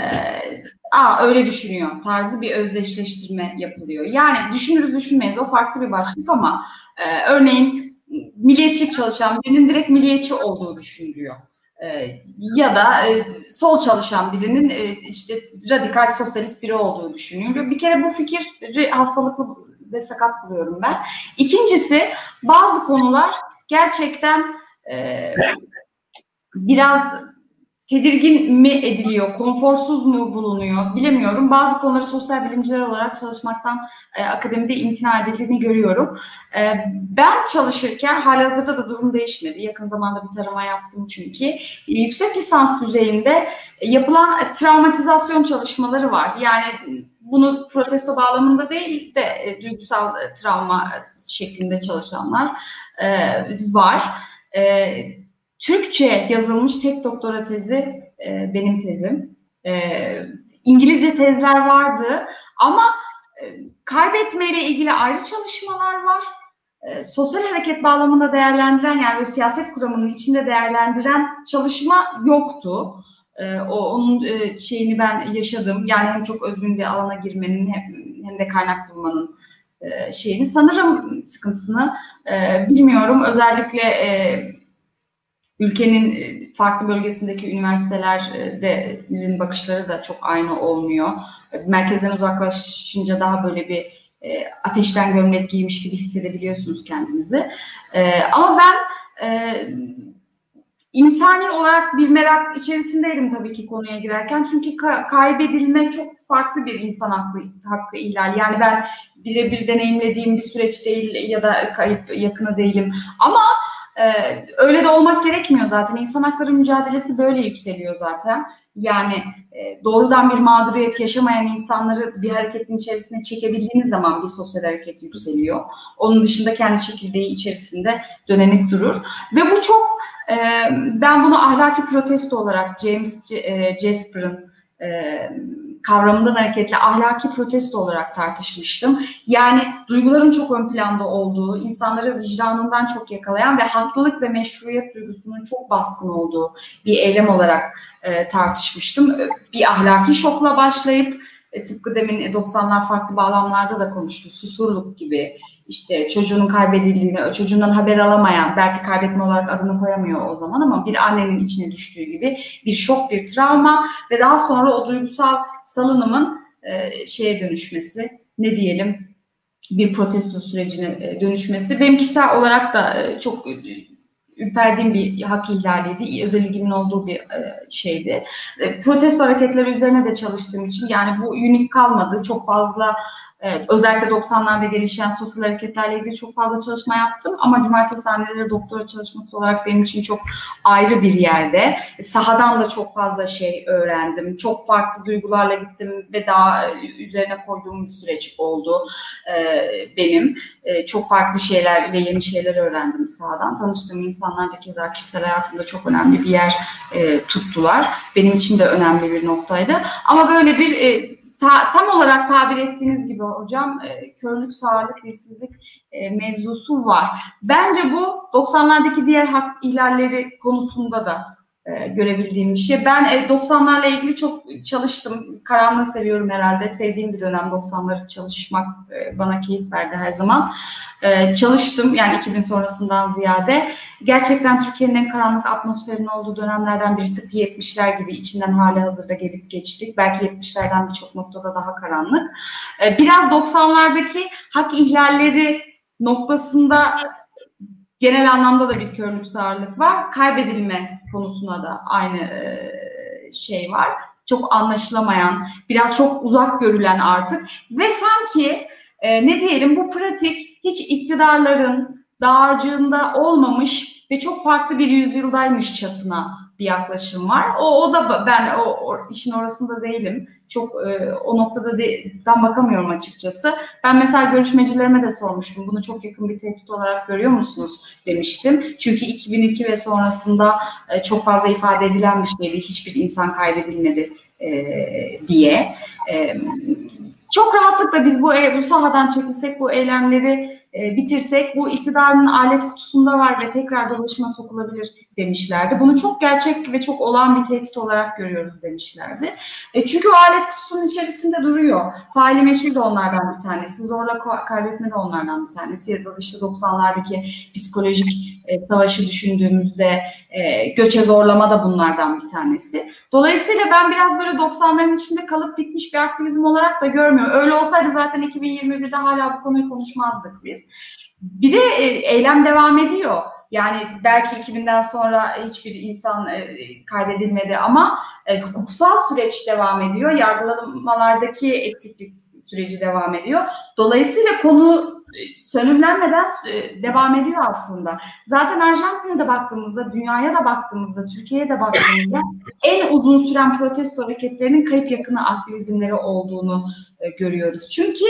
Aa öyle düşünüyor tarzı bir özdeşleştirme yapılıyor. Yani düşünürüz düşünmeyiz o farklı bir başlık ama e, örneğin milliyetçi çalışan birinin direkt milliyetçi olduğu düşünülüyor. E, ya da e, sol çalışan birinin e, işte radikal sosyalist biri olduğu düşünülüyor. Bir kere bu fikri hastalıklı ve sakat buluyorum ben. İkincisi bazı konular gerçekten biraz tedirgin mi ediliyor, konforsuz mu bulunuyor bilemiyorum. Bazı konuları sosyal bilimciler olarak çalışmaktan e, akademide imtina edildiğini görüyorum. E, ben çalışırken halihazırda da durum değişmedi. Yakın zamanda bir tarama yaptım çünkü. E, yüksek lisans düzeyinde yapılan travmatizasyon çalışmaları var. Yani bunu protesto bağlamında değil de e, duygusal e, travma şeklinde çalışanlar e, var. E, Türkçe yazılmış tek doktora tezi e, benim tezim. E, İngilizce tezler vardı ama e, kaybetmeyle ilgili ayrı çalışmalar var. E, sosyal hareket bağlamında değerlendiren yani o siyaset kuramının içinde değerlendiren çalışma yoktu. E, o onun e, şeyini ben yaşadım. Yani hem çok özgün bir alana girmenin hem, hem de kaynak bulmanın e, şeyini sanırım sıkıntısını e, bilmiyorum. Özellikle e, ülkenin e, farklı bölgesindeki üniversitelerin bakışları da çok aynı olmuyor. Merkezden uzaklaşınca daha böyle bir e, ateşten gömlek giymiş gibi hissedebiliyorsunuz kendinizi. E, ama ben e, insani olarak bir merak içerisindeydim tabii ki konuya girerken. Çünkü ka- kaybedilme çok farklı bir insan hakkı, hakkı ihlal. Yani ben birebir deneyimlediğim bir süreç değil ya da kayıp yakını değilim. Ama e, öyle de olmak gerekmiyor zaten. İnsan hakları mücadelesi böyle yükseliyor zaten. Yani e, doğrudan bir mağduriyet yaşamayan insanları bir hareketin içerisine çekebildiğiniz zaman bir sosyal hareket yükseliyor. Onun dışında kendi çekirdeği içerisinde dönenik durur. Ve bu çok e, ben bunu ahlaki protesto olarak James e, Jasper'ın e, kavramından hareketle ahlaki protesto olarak tartışmıştım. Yani duyguların çok ön planda olduğu, insanları vicdanından çok yakalayan ve haklılık ve meşruiyet duygusunun çok baskın olduğu bir eylem olarak e, tartışmıştım. Bir ahlaki şokla başlayıp e, tıpkı demin 90'lar farklı bağlamlarda da konuştu. Susurluk gibi işte çocuğunun kaybedildiğini, çocuğundan haber alamayan, belki kaybetme olarak adını koyamıyor o zaman ama bir annenin içine düştüğü gibi bir şok, bir travma ve daha sonra o duygusal salınımın e, şeye dönüşmesi, ne diyelim bir protesto sürecine e, dönüşmesi. Benim kişisel olarak da e, çok e, ürperdiğim bir hak ihlaliydi. Özel ilgimin olduğu bir şeydi. Protesto hareketleri üzerine de çalıştığım için yani bu unik kalmadı. Çok fazla Özellikle 90'larda gelişen sosyal hareketlerle ilgili çok fazla çalışma yaptım ama cumartesi anneleri doktora çalışması olarak benim için çok ayrı bir yerde. Sahadan da çok fazla şey öğrendim. Çok farklı duygularla gittim ve daha üzerine koyduğum bir süreç oldu e, benim. E, çok farklı şeyler ve yeni şeyler öğrendim sahadan. Tanıştığım insanlar da keza kişisel hayatımda çok önemli bir yer e, tuttular. Benim için de önemli bir noktaydı. Ama böyle bir e, ta, tam olarak tabir ettiğiniz gibi hocam e, körlük, sağırlık, dilsizlik e, mevzusu var. Bence bu 90'lardaki diğer hak ihlalleri konusunda da e, görebildiğim bir şey. Ben e, 90'larla ilgili çok çalıştım. Karanlığı seviyorum herhalde. Sevdiğim bir dönem 90'ları çalışmak e, bana keyif verdi her zaman. E, çalıştım yani 2000 sonrasından ziyade. Gerçekten Türkiye'nin en karanlık atmosferinin olduğu dönemlerden biri tıpkı 70'ler gibi içinden hali hazırda gelip geçtik. Belki 70'lerden birçok noktada daha karanlık. E, biraz 90'lardaki hak ihlalleri noktasında genel anlamda da bir körlük sağırlık var. Kaybedilme konusuna da aynı e, şey var. Çok anlaşılamayan, biraz çok uzak görülen artık ve sanki e, ne diyelim bu pratik hiç iktidarların dağarcığında olmamış ve çok farklı bir yüzyıldaymışçasına bir yaklaşım var. O, o da ben o, o işin orasında değilim. Çok e, o noktada ben bakamıyorum açıkçası. Ben mesela görüşmecilerime de sormuştum. Bunu çok yakın bir tehdit olarak görüyor musunuz demiştim. Çünkü 2002 ve sonrasında e, çok fazla ifade edilen bir şeydi. Hiçbir insan kaybedilmedi e, diye. E, çok rahatlıkla biz bu, e, bu sahadan çekilsek, bu eylemleri e, bitirsek bu iktidarın alet kutusunda var ve tekrar dolaşıma sokulabilir demişlerdi. Bunu çok gerçek ve çok olan bir tehdit olarak görüyoruz demişlerdi. E, çünkü o alet kutusunun içerisinde duruyor. Faili meşhur da onlardan bir tanesi. Zorla kaybetme de onlardan bir tanesi. Ya da işte 90'lardaki psikolojik e, savaşı düşündüğümüzde e, göçe zorlama da bunlardan bir tanesi. Dolayısıyla ben biraz böyle 90'ların içinde kalıp bitmiş bir aktivizm olarak da görmüyorum. Öyle olsaydı zaten 2021'de hala bu konuyu konuşmazdık biz. Bir de e, eylem devam ediyor. Yani belki 2000'den sonra hiçbir insan e, kaybedilmedi ama e, hukuksal süreç devam ediyor. Yargılamalardaki eksiklik süreci devam ediyor. Dolayısıyla konu e, sönümlenmeden e, devam ediyor aslında. Zaten Arjantin'e de baktığımızda, dünyaya da baktığımızda, Türkiye'ye de baktığımızda en uzun süren protesto hareketlerinin kayıp yakını aktivizmleri olduğunu e, görüyoruz. Çünkü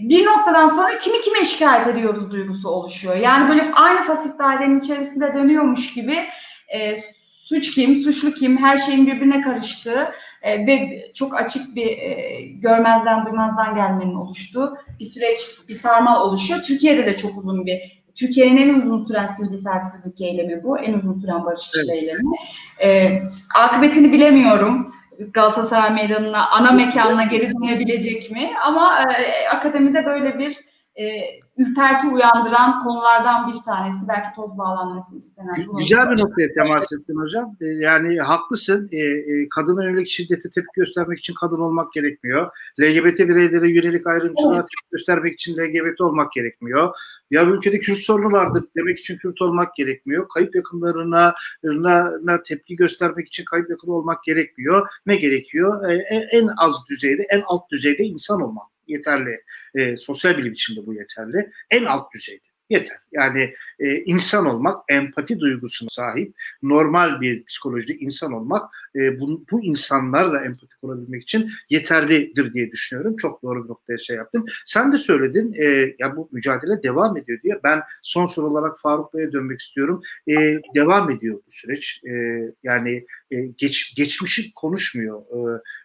bir noktadan sonra kimi kime şikayet ediyoruz duygusu oluşuyor. Yani böyle aynı fasit dairenin içerisinde dönüyormuş gibi e, suç kim, suçlu kim, her şeyin birbirine karıştığı e, ve çok açık bir e, görmezden duymazdan gelmenin oluştuğu bir süreç, bir sarmal oluşuyor. Türkiye'de de çok uzun bir Türkiye'nin en uzun süren sivil itaatsizlik eylemi bu. En uzun süren barışçı evet. eylemi. E, akıbetini bilemiyorum. Galatasaray Meydanı'na, ana mekanına geri dönebilecek mi? Ama e, akademide böyle bir e, ürperti uyandıran konulardan bir tanesi. Belki toz bağlanması istenen. Güzel bir noktaya temas ettin hocam. E, yani haklısın. E, e, kadına yönelik şiddete tepki göstermek için kadın olmak gerekmiyor. LGBT bireylere yönelik ayrımcılığa evet. tepki göstermek için LGBT olmak gerekmiyor. Ya ülkede Kürt sorunu vardır demek için Kürt olmak gerekmiyor. Kayıp yakınlarına na, tepki göstermek için kayıp yakın olmak gerekmiyor. Ne gerekiyor? E, en az düzeyde, en alt düzeyde insan olmak yeterli. E, sosyal bilim için de bu yeterli. En alt düzeyde yeter. Yani e, insan olmak, empati duygusuna sahip, normal bir psikolojide insan olmak e, bu, bu insanlarla empati kurabilmek için yeterlidir diye düşünüyorum. Çok doğru bir noktaya şey yaptın. Sen de söyledin e, ya bu mücadele devam ediyor diye. Ben son soru olarak Faruk Bey'e dönmek istiyorum. E, devam ediyor bu süreç. E, yani e, geç, geçmişi konuşmuyor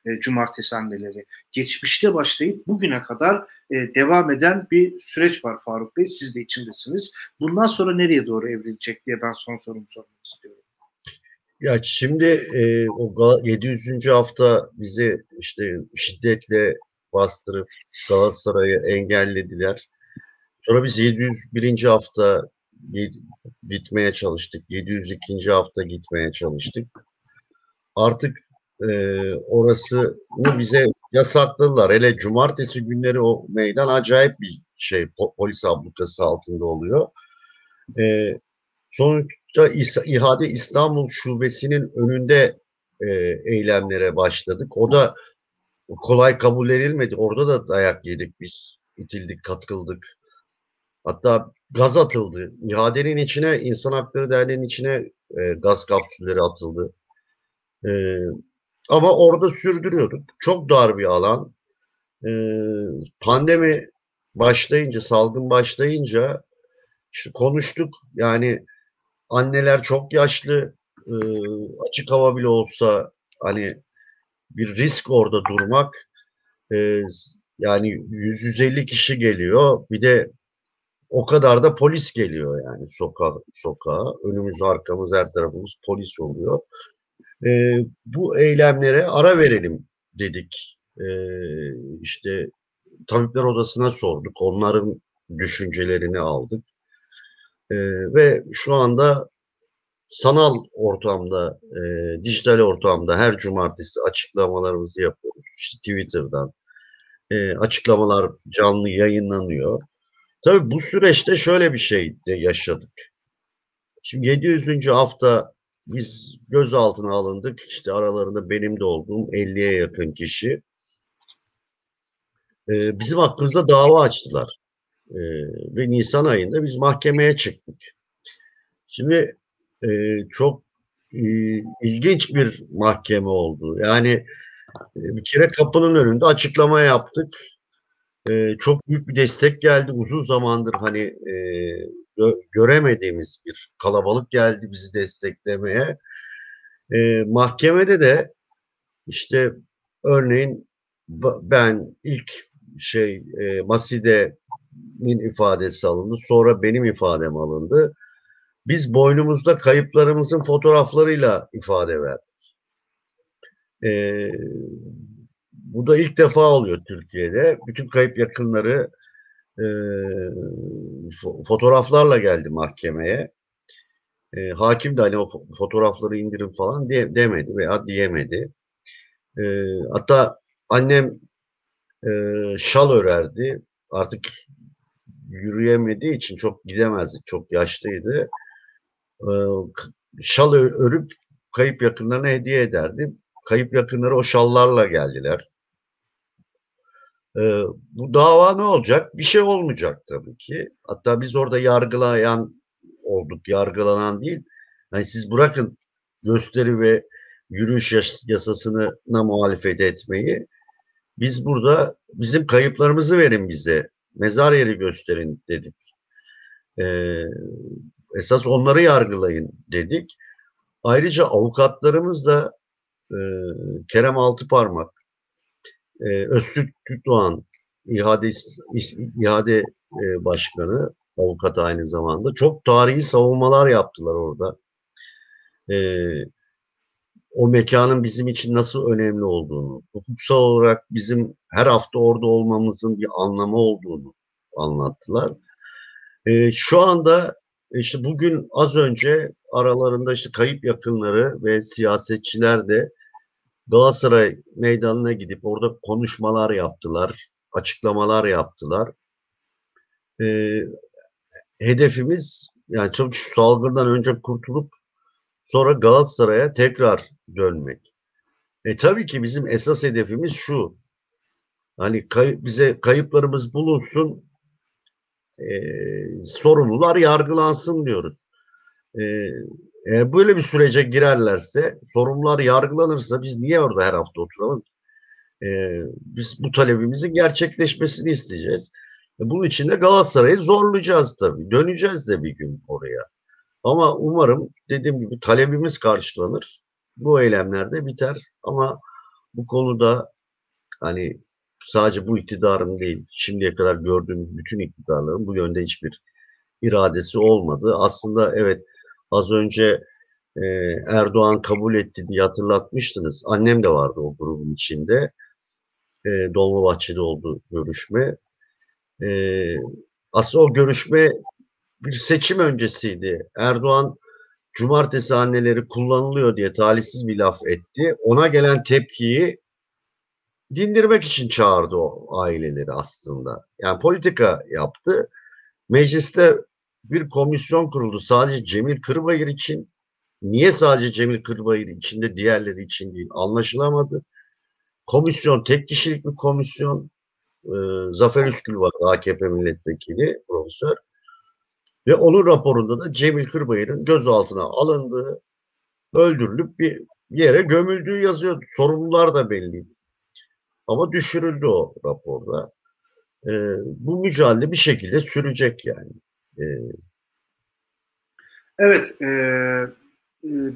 e, e, cumartesi anneleri. Geçmişte başlayıp bugüne kadar e, devam eden bir süreç var Faruk Bey. Siz de içindesiniz. Bundan sonra nereye doğru evrilecek diye ben son sorumu sormak istiyorum. Ya şimdi e, o 700. hafta bizi işte şiddetle bastırıp Galatasaray'ı engellediler. Sonra biz 701. hafta gitmeye çalıştık. 702. hafta gitmeye çalıştık. Artık e, orası bize yasakladılar. Hele cumartesi günleri o meydan acayip bir şey polis ablukası altında oluyor. E, sonuçta İHA'de İstanbul Şubesi'nin önünde e, eylemlere başladık. O da kolay kabul edilmedi. Orada da dayak yedik biz. İtildik, katıldık. Hatta gaz atıldı. İhadenin içine, İnsan Hakları Derneği'nin içine e, gaz kapsülleri atıldı. E, ama orada sürdürüyorduk. Çok dar bir alan. E, pandemi başlayınca, salgın başlayınca işte konuştuk. Yani anneler çok yaşlı, e, açık hava bile olsa hani bir risk orada durmak. E, yani 100-150 kişi geliyor. Bir de o kadar da polis geliyor yani sokağa, sokağa. Önümüz arkamız her tarafımız polis oluyor. E, bu eylemlere ara verelim dedik. E, işte tabipler odasına sorduk. Onların düşüncelerini aldık. E, ve şu anda sanal ortamda, e, dijital ortamda her cumartesi açıklamalarımızı yapıyoruz. İşte Twitter'dan e, açıklamalar canlı yayınlanıyor. Tabii bu süreçte şöyle bir şey de yaşadık. Şimdi 700. hafta biz gözaltına alındık. İşte aralarında benim de olduğum 50'ye yakın kişi. Ee, bizim hakkımızda dava açtılar. Ee, ve Nisan ayında biz mahkemeye çıktık. Şimdi e, çok e, ilginç bir mahkeme oldu. Yani e, bir kere kapının önünde açıklama yaptık e, çok büyük bir destek geldi. Uzun zamandır hani e, gö göremediğimiz bir kalabalık geldi bizi desteklemeye. E, mahkemede de işte örneğin ben ilk şey e, Maside'nin ifadesi alındı. Sonra benim ifadem alındı. Biz boynumuzda kayıplarımızın fotoğraflarıyla ifade verdik. E, bu da ilk defa oluyor Türkiye'de. Bütün kayıp yakınları e, fotoğraflarla geldi mahkemeye. E, hakim de hani o fotoğrafları indirin falan diye, demedi veya diyemedi. E, hatta annem e, şal örerdi. Artık yürüyemediği için çok gidemezdi. Çok yaşlıydı. E, şal örüp kayıp yakınlarına hediye ederdi. Kayıp yakınları o şallarla geldiler. Ee, bu dava ne olacak? Bir şey olmayacak tabii ki. Hatta biz orada yargılayan olduk, yargılanan değil. Yani siz bırakın gösteri ve yürüyüş yas yasasına muhalefet etmeyi. Biz burada bizim kayıplarımızı verin bize. Mezar yeri gösterin dedik. Ee, esas onları yargılayın dedik. Ayrıca avukatlarımız da e, Kerem Altıparmak, e, Öztürk Doğan ihade, ihade e, başkanı, avukat aynı zamanda. Çok tarihi savunmalar yaptılar orada. E, o mekanın bizim için nasıl önemli olduğunu, hukuksal olarak bizim her hafta orada olmamızın bir anlamı olduğunu anlattılar. E, şu anda işte bugün az önce aralarında işte kayıp yakınları ve siyasetçiler de Galatasaray meydanına gidip orada konuşmalar yaptılar, açıklamalar yaptılar. E, hedefimiz yani çok salgından önce kurtulup sonra Galatasaray'a tekrar dönmek. E tabii ki bizim esas hedefimiz şu. Hani kay, bize kayıplarımız bulunsun, e, sorumlular yargılansın diyoruz. E, eğer böyle bir sürece girerlerse, sorumlular yargılanırsa biz niye orada her hafta oturalım? Ee, biz bu talebimizin gerçekleşmesini isteyeceğiz. E, bunun için de Galatasaray'ı zorlayacağız tabii. Döneceğiz de bir gün oraya. Ama umarım dediğim gibi talebimiz karşılanır. Bu eylemler de biter. Ama bu konuda hani sadece bu iktidarın değil, şimdiye kadar gördüğümüz bütün iktidarların bu yönde hiçbir iradesi olmadı. Aslında evet Az önce e, Erdoğan kabul etti diye hatırlatmıştınız. Annem de vardı o grubun içinde. E, Dolmabahçe'de oldu görüşme. E, aslında o görüşme bir seçim öncesiydi. Erdoğan cumartesi anneleri kullanılıyor diye talihsiz bir laf etti. Ona gelen tepkiyi dindirmek için çağırdı o aileleri aslında. Yani politika yaptı. Mecliste bir komisyon kuruldu sadece Cemil Kırbayır için. Niye sadece Cemil Kırbayır için de diğerleri için değil anlaşılamadı. komisyon tek kişilik bir komisyon. E, Zafer Üskül var AKP milletvekili profesör. Ve onun raporunda da Cemil Kırbayır'ın gözaltına alındığı, öldürülüp bir yere gömüldüğü yazıyor. Sorumlular da belli. Ama düşürüldü o raporda. E, bu mücadele bir şekilde sürecek yani. E, Evet, e,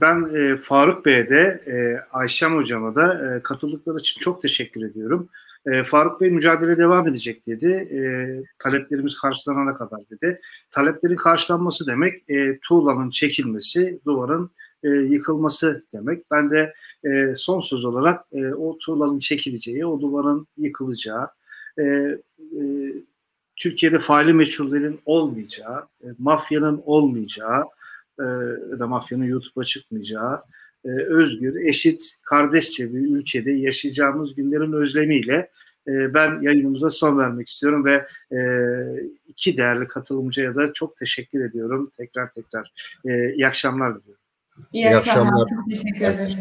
ben e, Faruk Bey'e de e, Ayşem Hocam'a da e, katıldıkları için çok teşekkür ediyorum. E, Faruk Bey mücadele devam edecek dedi. E, taleplerimiz karşılanana kadar dedi. Taleplerin karşılanması demek e, tuğlanın çekilmesi, duvarın e, yıkılması demek. Ben de e, son söz olarak e, o tuğlanın çekileceği, o duvarın yıkılacağı, e, e, Türkiye'de faili meçhullerin olmayacağı, e, mafyanın olmayacağı, e, da mafyanın YouTube'a çıkmayacağı, e, özgür, eşit, kardeşçe bir ülkede yaşayacağımız günlerin özlemiyle e, ben yayınımıza son vermek istiyorum ve e, iki değerli katılımcıya da çok teşekkür ediyorum. Tekrar tekrar e, iyi akşamlar diliyorum. İyi, İyi akşamlar. akşamlar. Teşekkür ederiz.